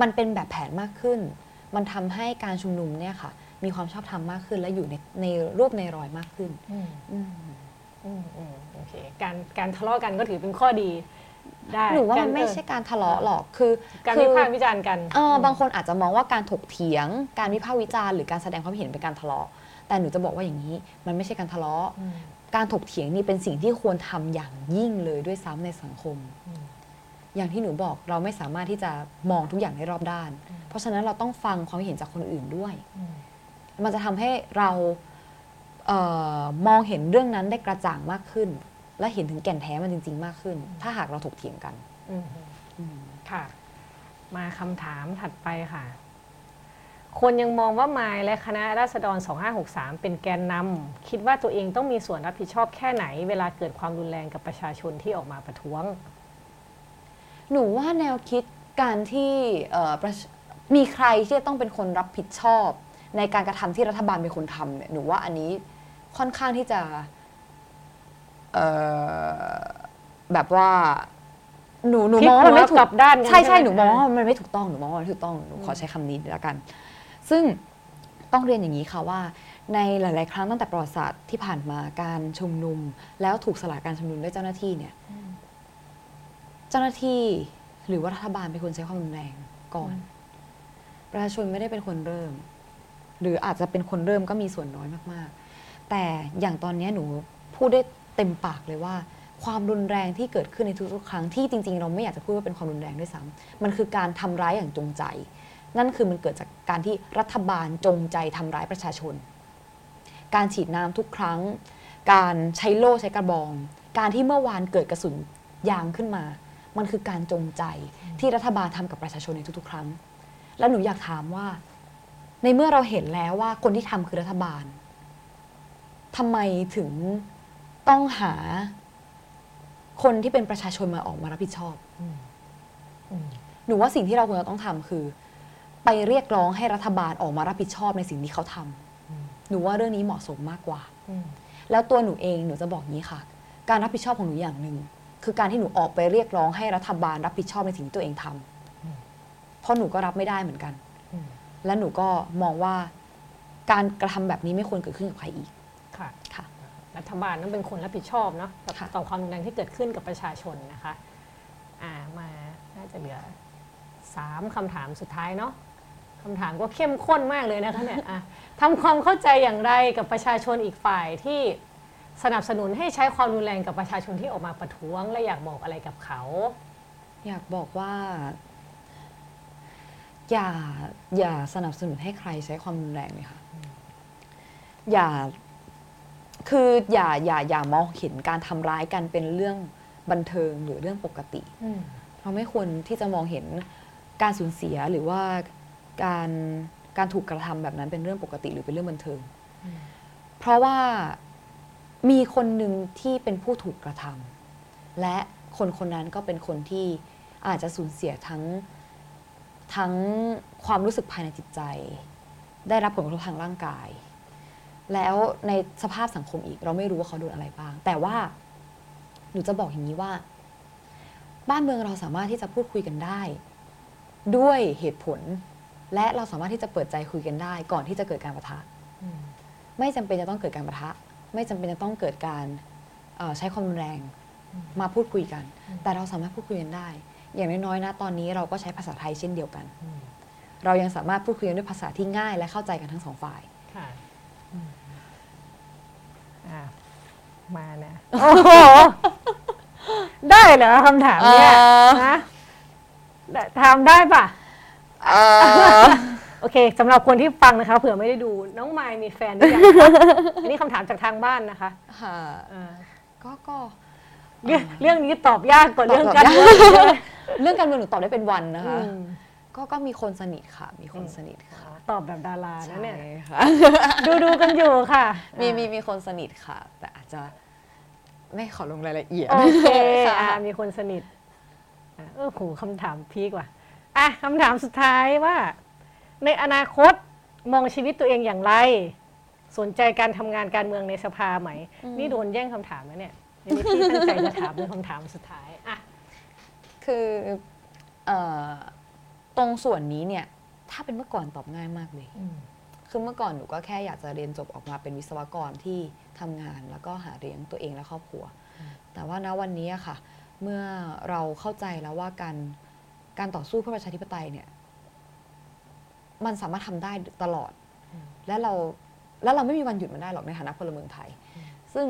มันเป็นแบบแผนมากขึ้น มันทำให้การชุมนุมเนี่ยค่ะ มีความชอบธรรมมากขึ้น และอยู่ในในรูปในรอยมากขึ้นอืมอืมอืมโอเคการการทะเลาะกันก็ถือเป็นข้อดี ได้หนูว่ามันกรไม่เออใช่การทะเลาะหรอกคือการคืวิอพากษ์วิจารณ์กันเออบางคนอาจจะมองว่าการถกเถียง การวิพากษ์วิจารณ์หรือการแสดงความเห็นเป็นการทะเลาะ แต่หนูจะบอกว่าอย่างนี้ มันไม่ใช่การทะเลาะอืมการถกเถียงนี่เป็นสิ่งที่ควรทำอย่างยิ่งเลยด้วยซ้ำในสังคมอืมอย่างที่หนูบอกเราไม่สามารถที่จะมองทุกอย่างให้รอบด้าน เพราะฉะนั้นเราต้องฟังความคิดเห็นจากคนอื่นด้วยอืมมันจะทำให้เราเออมองเห็นเรื่องนั้นได้กระจ่างมากขึ้น และเห็นถึงแก่นแท้มันจริง ๆ มากขึ้น ถ้าหากเราถกเถียงกันอืมอืมค่ะ มาคำถามถัดไปค่ะ คนยังมองว่ามายและคณะราษฎร 2563 เป็นแกนนำคิดว่าตัวเองต้องมีส่วนรับผิดชอบแค่ไหน เวลาเกิดความรุนแรงกับประชาชนที่ออกมาประท้วง หนูว่าแนวคิดการที่เอ่อประชมีใครที่จะต้องเป็นคนรับผิดชอบ ในการกระทำที่รัฐบาลเป็นคนทำเนี่ยหนูว่าอันนี้ค่อนข้างที่จะเอ่อ แบบว่าหนูหนูพลิกมองว่ามันไม่หัวถูกลับด้านกันใช่ใช่ใช่ไหมหนูมองว่ามันไม่ถูกต้องหนูมองว่ามันไม่ถูกต้องหนูขอใช้คำนี้แล้วกัน ซึ่งต้องเรียนอย่างนี้ค่ะว่า ในหลาย ๆ ครั้งตั้งแต่ประวัติศาสตร์ที่ผ่านมาการชุมนุม แล้วถูกสลายการชุมนุมด้วยเจ้าหน้าที่เนี่ย เจ้าหน้าที่หรือว่ารัฐบาลเป็นคนใช้ความรุนแรงก่อน ประชาชนไม่ได้เป็นคนเริ่ม หรืออาจจะเป็นคนเริ่มก็มีส่วนน้อยมาก ๆ แต่อย่างตอนนี้หนูพูดได้ เต็มปากเลยว่า ความรุนแรงที่เกิดขึ้นในทุกๆครั้งที่จริง ๆ เราไม่อยากจะพูดว่าเป็นความรุนแรงด้วยซ้ำมันคือการทำร้ายอย่างจงใจ นั่นคือมันเกิดจากการที่รัฐบาลจงใจทำร้ายประชาชน การฉีดน้ำทุกครั้ง การใช้โล่ใช้กระบอง การที่เมื่อวานเกิดกระสุนยางขึ้นมา มันคือการจงใจที่รัฐบาลทำกับประชาชนในทุกๆ ครั้ง แล้วหนูอยากถามว่า ในเมื่อเราเห็นแล้วว่าคนที่ทำคือรัฐบาลทำไมถึง ต้องหาคนที่เป็นประชาชนมาออกมารับผิดชอบอืมอืมหนูว่าสิ่งที่เราควรจะต้องทำคือ ไปเรียกร้องให้รัฐบาลออกมารับผิดชอบในสิ่งที่เขาทำอืมหนูว่าเรื่องนี้เหมาะสมมากกว่าอืมแล้วตัวหนูเองหนูจะบอกงี้ค่ะ การรับผิดชอบของหนูอย่างหนึ่งคือการที่หนูออกไปเรียกร้องให้รัฐบาลรับผิดชอบในสิ่งที่ตัวเองทำเพราะหนูก็รับไม่ได้เหมือนกันอืมและหนูก็มองว่าการกระทำแบบนี้ไม่ควรเกิดขึ้นกับใครอีกค่ะค่ะ รัฐบาลต้องเป็นคนรับผิดชอบเนาะกับค่ะต่อความรุนแรงที่เกิดขึ้นกับประชาชนนะคะอ่ามาน่าจะเหลือสามคำถามสุดท้ายเนาะคำถามก็เข้มข้นมากเลยนะคะเนี่ยอะทำความเข้าใจอย่างไรกับประชาชนอีกฝ่ายที่สนับสนุนให้ใช้ความรุนแรงกับประชาชนที่ออกมาประท้วง และอยากบอกอะไรกับเขา อยากบอกว่า อย่าอย่าสนับสนุนให้ใครใช้ความรุนแรงเลยค่ะอย่า คืออย่าอย่าอย่ามองเห็นการทำร้ายกันเป็นเรื่องบันเทิงหรือเรื่องปกติเราไม่ควรที่จะมองเห็นการสูญเสียหรือว่าการการถูกกระทำแบบนั้นเป็นเรื่องปกติหรือเป็นเรื่องบันเทิงอืมเพราะว่ามีคนหนึ่งที่เป็นผู้ถูกกระทำและคนคนนั้นก็เป็นคนที่อาจจะสูญเสียทั้งทั้งความรู้สึกภายในจิตใจ ได้รับผลกระทบทางร่างกาย แล้วในสภาพสังคมอีก เราไม่รู้ว่าเขาโดนอะไรบ้าง แต่ว่าหนูจะบอกอย่างนี้ว่า บ้านเมืองเราสามารถที่จะพูดคุยกันได้ ด้วยเหตุผล และเราสามารถที่จะเปิดใจคุยกันได้ ก่อนที่จะเกิดการประทะไม่จำเป็นจะต้องเกิดการประทะ ไม่จำเป็นจะต้องเกิดการเอ่อใช้ความรุนแรงมาพูดคุยกันอืมแต่เราสามารถพูดคุยกันได้ อย่างน้อยๆนะตอนนี้เราก็ใช้ภาษาไทยเช่นเดียวกัน เรายังสามารถพูดคุยกันด้วยภาษาที่ง่าย และเข้าใจกันทั้งสองฝ่าย ค่ะอ่ามานะโอ้โห ได้เหรอคำถามเนี่ยเออนะได้ทำได้ปะ เอ่อ โอเคสำหรับคนที่ฟังนะคะ เผื่อไม่ได้ดูน้องไมายมีแฟนหรือยังคะ อันนี้คำถามจากทางบ้านนะคะค่ะเออก็ก็ เรื่องเรื่องนี้ตอบยากกว่าเรื่องตอบการยากเมืองเยอะเรื่องการเมืองหนูตอบได้เป็นวันนะอืคะ ม ก็ก็มีคนสนิทค่ะ มีคนสนิทค่ะ ตอบแบบดารานะเนี่ยใช่ค่ะ ดูดูกันอยู่ค่ะ มีมีมีคนสนิทค่ะ แต่อาจจะไม่ขอลงรายละเอียดโอเคค่ะ อ่ามีคนสนิทอะเออโหคำถามพีกว่ะอะคำถามสุดท้ายว่า ในอนาคตมองชีวิตตัวเองอย่างไร สนใจการทำงานการเมืองในสภาไหม นี่โดนแย่งคำถามแล้วเนี่ยนี่พี่ตั้งใจจะถามเป็นคำถามสุดท้ายอะ คือเอ่อตรงส่วนนี้เนี่ย ถ้าเป็นเมื่อก่อนตอบง่ายมากเลย คือเมื่อก่อนหนูก็แค่อยากจะเรียนจบออกมาเป็นวิศวกรที่ทำงาน แล้วก็หาเลี้ยงตัวเองและครอบครัว แต่ว่าณวันนี้อะค่ะ เมื่อเราเข้าใจแล้วว่าการการต่อสู้เพื่อประชาธิปไตยเนี่ย มันสามารถทำได้ตลอดอืมและเราและเราไม่มีวันหยุดมันได้หรอกในฐานะพลเมืองไทย ซึ่ง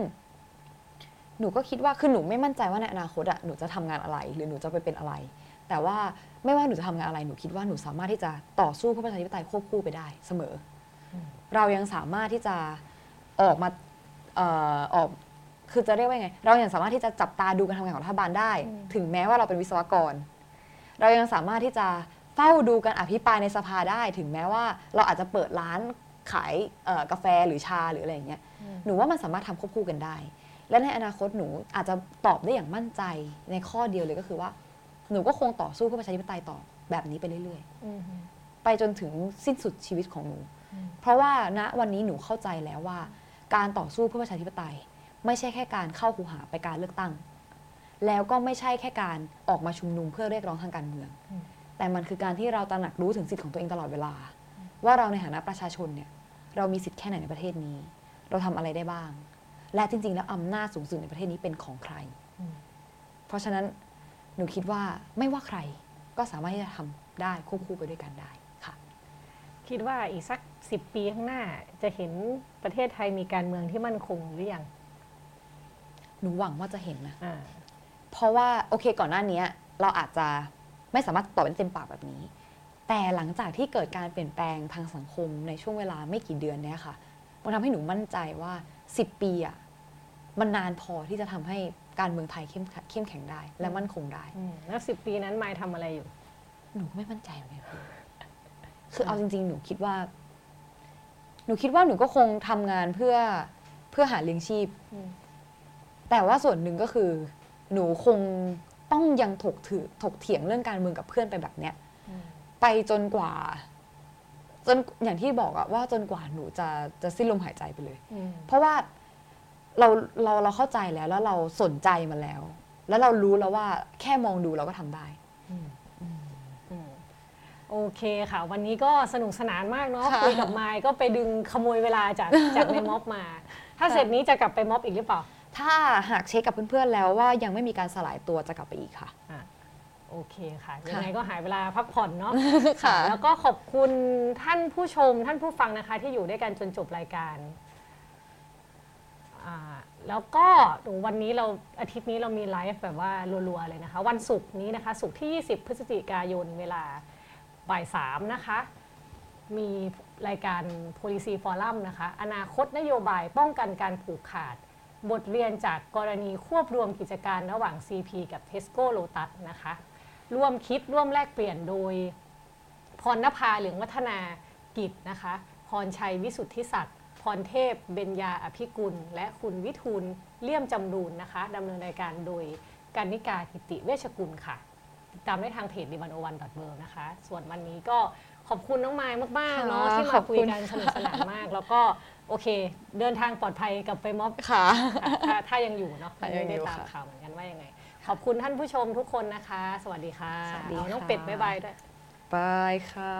หนูก็คิดว่าคือหนูไม่มั่นใจว่าในอนาคตอะหนูจะทำงานอะไร หรือหนูจะไปเป็นอะไร แต่ว่าไม่ว่าหนูจะทำงานอะไรหนูคิดว่าหนูสามารถที่จะต่อสู้เพื่อประชาธิปไตยควบคู่ไปได้เสมออม เรายังสามารถที่จะออกมาเอ่อออกคือจะเรียกว่าไง เรายังสามารถที่จะจับตาดูการทำงานของรัฐบาลได้ถึงแม้ว่าเราเป็นวิศวกร เรายังสามารถที่จะเฝ้าดูการอภิปรายในสภาได้ ถึงแม้ว่าเราอาจจะเปิดร้านขายเอ่อกาแฟหรือชาหรืออะไรอย่างเงี้ย หนูว่ามันสามารถทำควบคู่กันได้ และในอนาคตหนูอาจจะตอบได้อย่างมั่นใจในข้อเดียวเลยก็คือว่า หนูก็คงต่อสู้เพื่อประชาธิปไตยต่อแบบนี้ไปเรื่อยๆ ไปจนถึงสิ้นสุดชีวิตของหนูอืมเพราะว่าณวันนี้หนูเข้าใจแล้วว่า การต่อสู้เพื่อประชาธิปไตย ไม่ใช่แค่การเข้าคูหาไปการเลือกตั้ง แล้วก็ไม่ใช่แค่การออกมาชุมนุมเพื่อเรียกร้องทางการเมืองอืมแต่มันคือการที่เราตระหนักรู้ถึงสิทธิ์ของตัวเองตลอดเวลา ว่าเราในฐานะประชาชนเนี่ยเรามีสิทธิ์แค่ไหนในประเทศนี้ เราทำอะไรได้บ้าง และจริง ๆ แล้วอำนาจสูงสุดในประเทศนี้เป็นของใครอืมเพราะฉะนั้นห นูคิดว่าไม่ว่าใครก็สามารถที่จะทำได้ควบคู่ไปด้วยกันได้ค่ะ คิดว่าอีกสักสิบปีข้างหน้าจะเห็นประเทศไทยมีการเมืองที่มั่นคงหรือยังหนูหวังว่าจะเห็นนะอ่าเพราะว่าโอเคก่อนหน้านี้เราอาจจะไม่สามารถตอบเป็นเต็มปากแบบนี้ แต่หลังจากที่เกิดการเปลี่ยนแปลงทางสังคมในช่วงเวลาไม่กี่เดือนเนี้ยค่ะมันทำให้หนูมั่นใจว่า 10 ปีอะมันนานพอที่จะทำให้การเมืองไทยเข้มเข้มแข็งได้ และมั่นคงได้อืมแล้วสิบปีนั้นมายทำอะไรอยู่ หนูก็ไม่มั่นใจเหมือนกันค่ะคือเอาจริง ๆ หนูคิดว่า หนูคิดว่าหนูก็คงทำงานเพื่อเพื่อหาเลี้ยงชีพอืมแต่ว่าส่วนหนึ่งก็คือ หนูคงต้องยังถกถือถกเถียงเรื่องการเมืองกับเพื่อนไปแบบเนี้ยไปจนกว่า จนอย่างที่บอกอะว่าจนกว่าหนูจะจะสิ้นลมหายใจไปเลยอืมเพราะว่า เราเราเราเข้าใจแล้วแล้วเราสนใจมันแล้ว แล้วเรารู้แล้วว่าแค่มองดูเราก็ทำได้อืมโอเคค่ะ วันนี้ก็สนุกสนานมากเนาะค่ะคุยกับมายก็ไปดึงขโมยเวลาจากจากในม็อบมา ถ้าเสร็จนี้จะกลับไปม็อบอีกหรือเปล่า ถ้าหากเช็คกับเพื่อนๆแล้วว่ายังไม่มีการสลายตัวจะกลับไปอีกค่ะโอเคค่ะยังไงก็หายเวลาพักผ่อนเนาะค่ะแล้วก็ขอบคุณท่านผู้ชมท่านผู้ฟังนะคะ ที่อยู่ด้วยกันจนจบรายการอ่า แล้วก็วันนี้เราอาทิตย์นี้เรามีไลฟ์แบบว่ารัวๆเลยนะคะ วันศุกร์นี้นะคะศุกร์ที่ 20 พฤศจิกายนเวลาบ่ายสามนะคะ มีรายการ policy forum นะคะ อนาคตนโยบายป้องกันการผูกขาด บทเรียนจากกรณีควบรวมกิจการระหว่าง CP กับ Tesco Lotus นะคะ ร่วมคิดร่วมแลกเปลี่ยนโดยพรณภาเหลืองวัฒนากิจนะคะ พรชัยวิสุทธิศักดิ์ พรเทพเบญญาอภิกุล และคุณวิทูลเลี่ยมจำรูนนะคะดำเนินรายการโดยการนิกากิติเวชกุลค่ะ ติดตามได้ทางเพจ d ิวันโอวันดอทเนะคะ ส่วนวันนี้ก็ขอบคุณน้องไม้มาก ๆ เนาะค่ะที่ขมาอบคุคุยณกันสนุกสนานมาก แล้วก็โอเค เดินทางปลอดภัยกลับไปม็อบค่ะถ้าถ้ายังอยู่เนาะถ้ายัไม่งอยู่ได้ตามค่ะข่าวเหมือนกันว่ายังไง ขอบคุณท่านผู้ชมทุกคนนะคะ สวัสดีค่ะสวัสดีเอาน้องค่ะ เป็ดบ๊ายบายด้วย บายค่ะ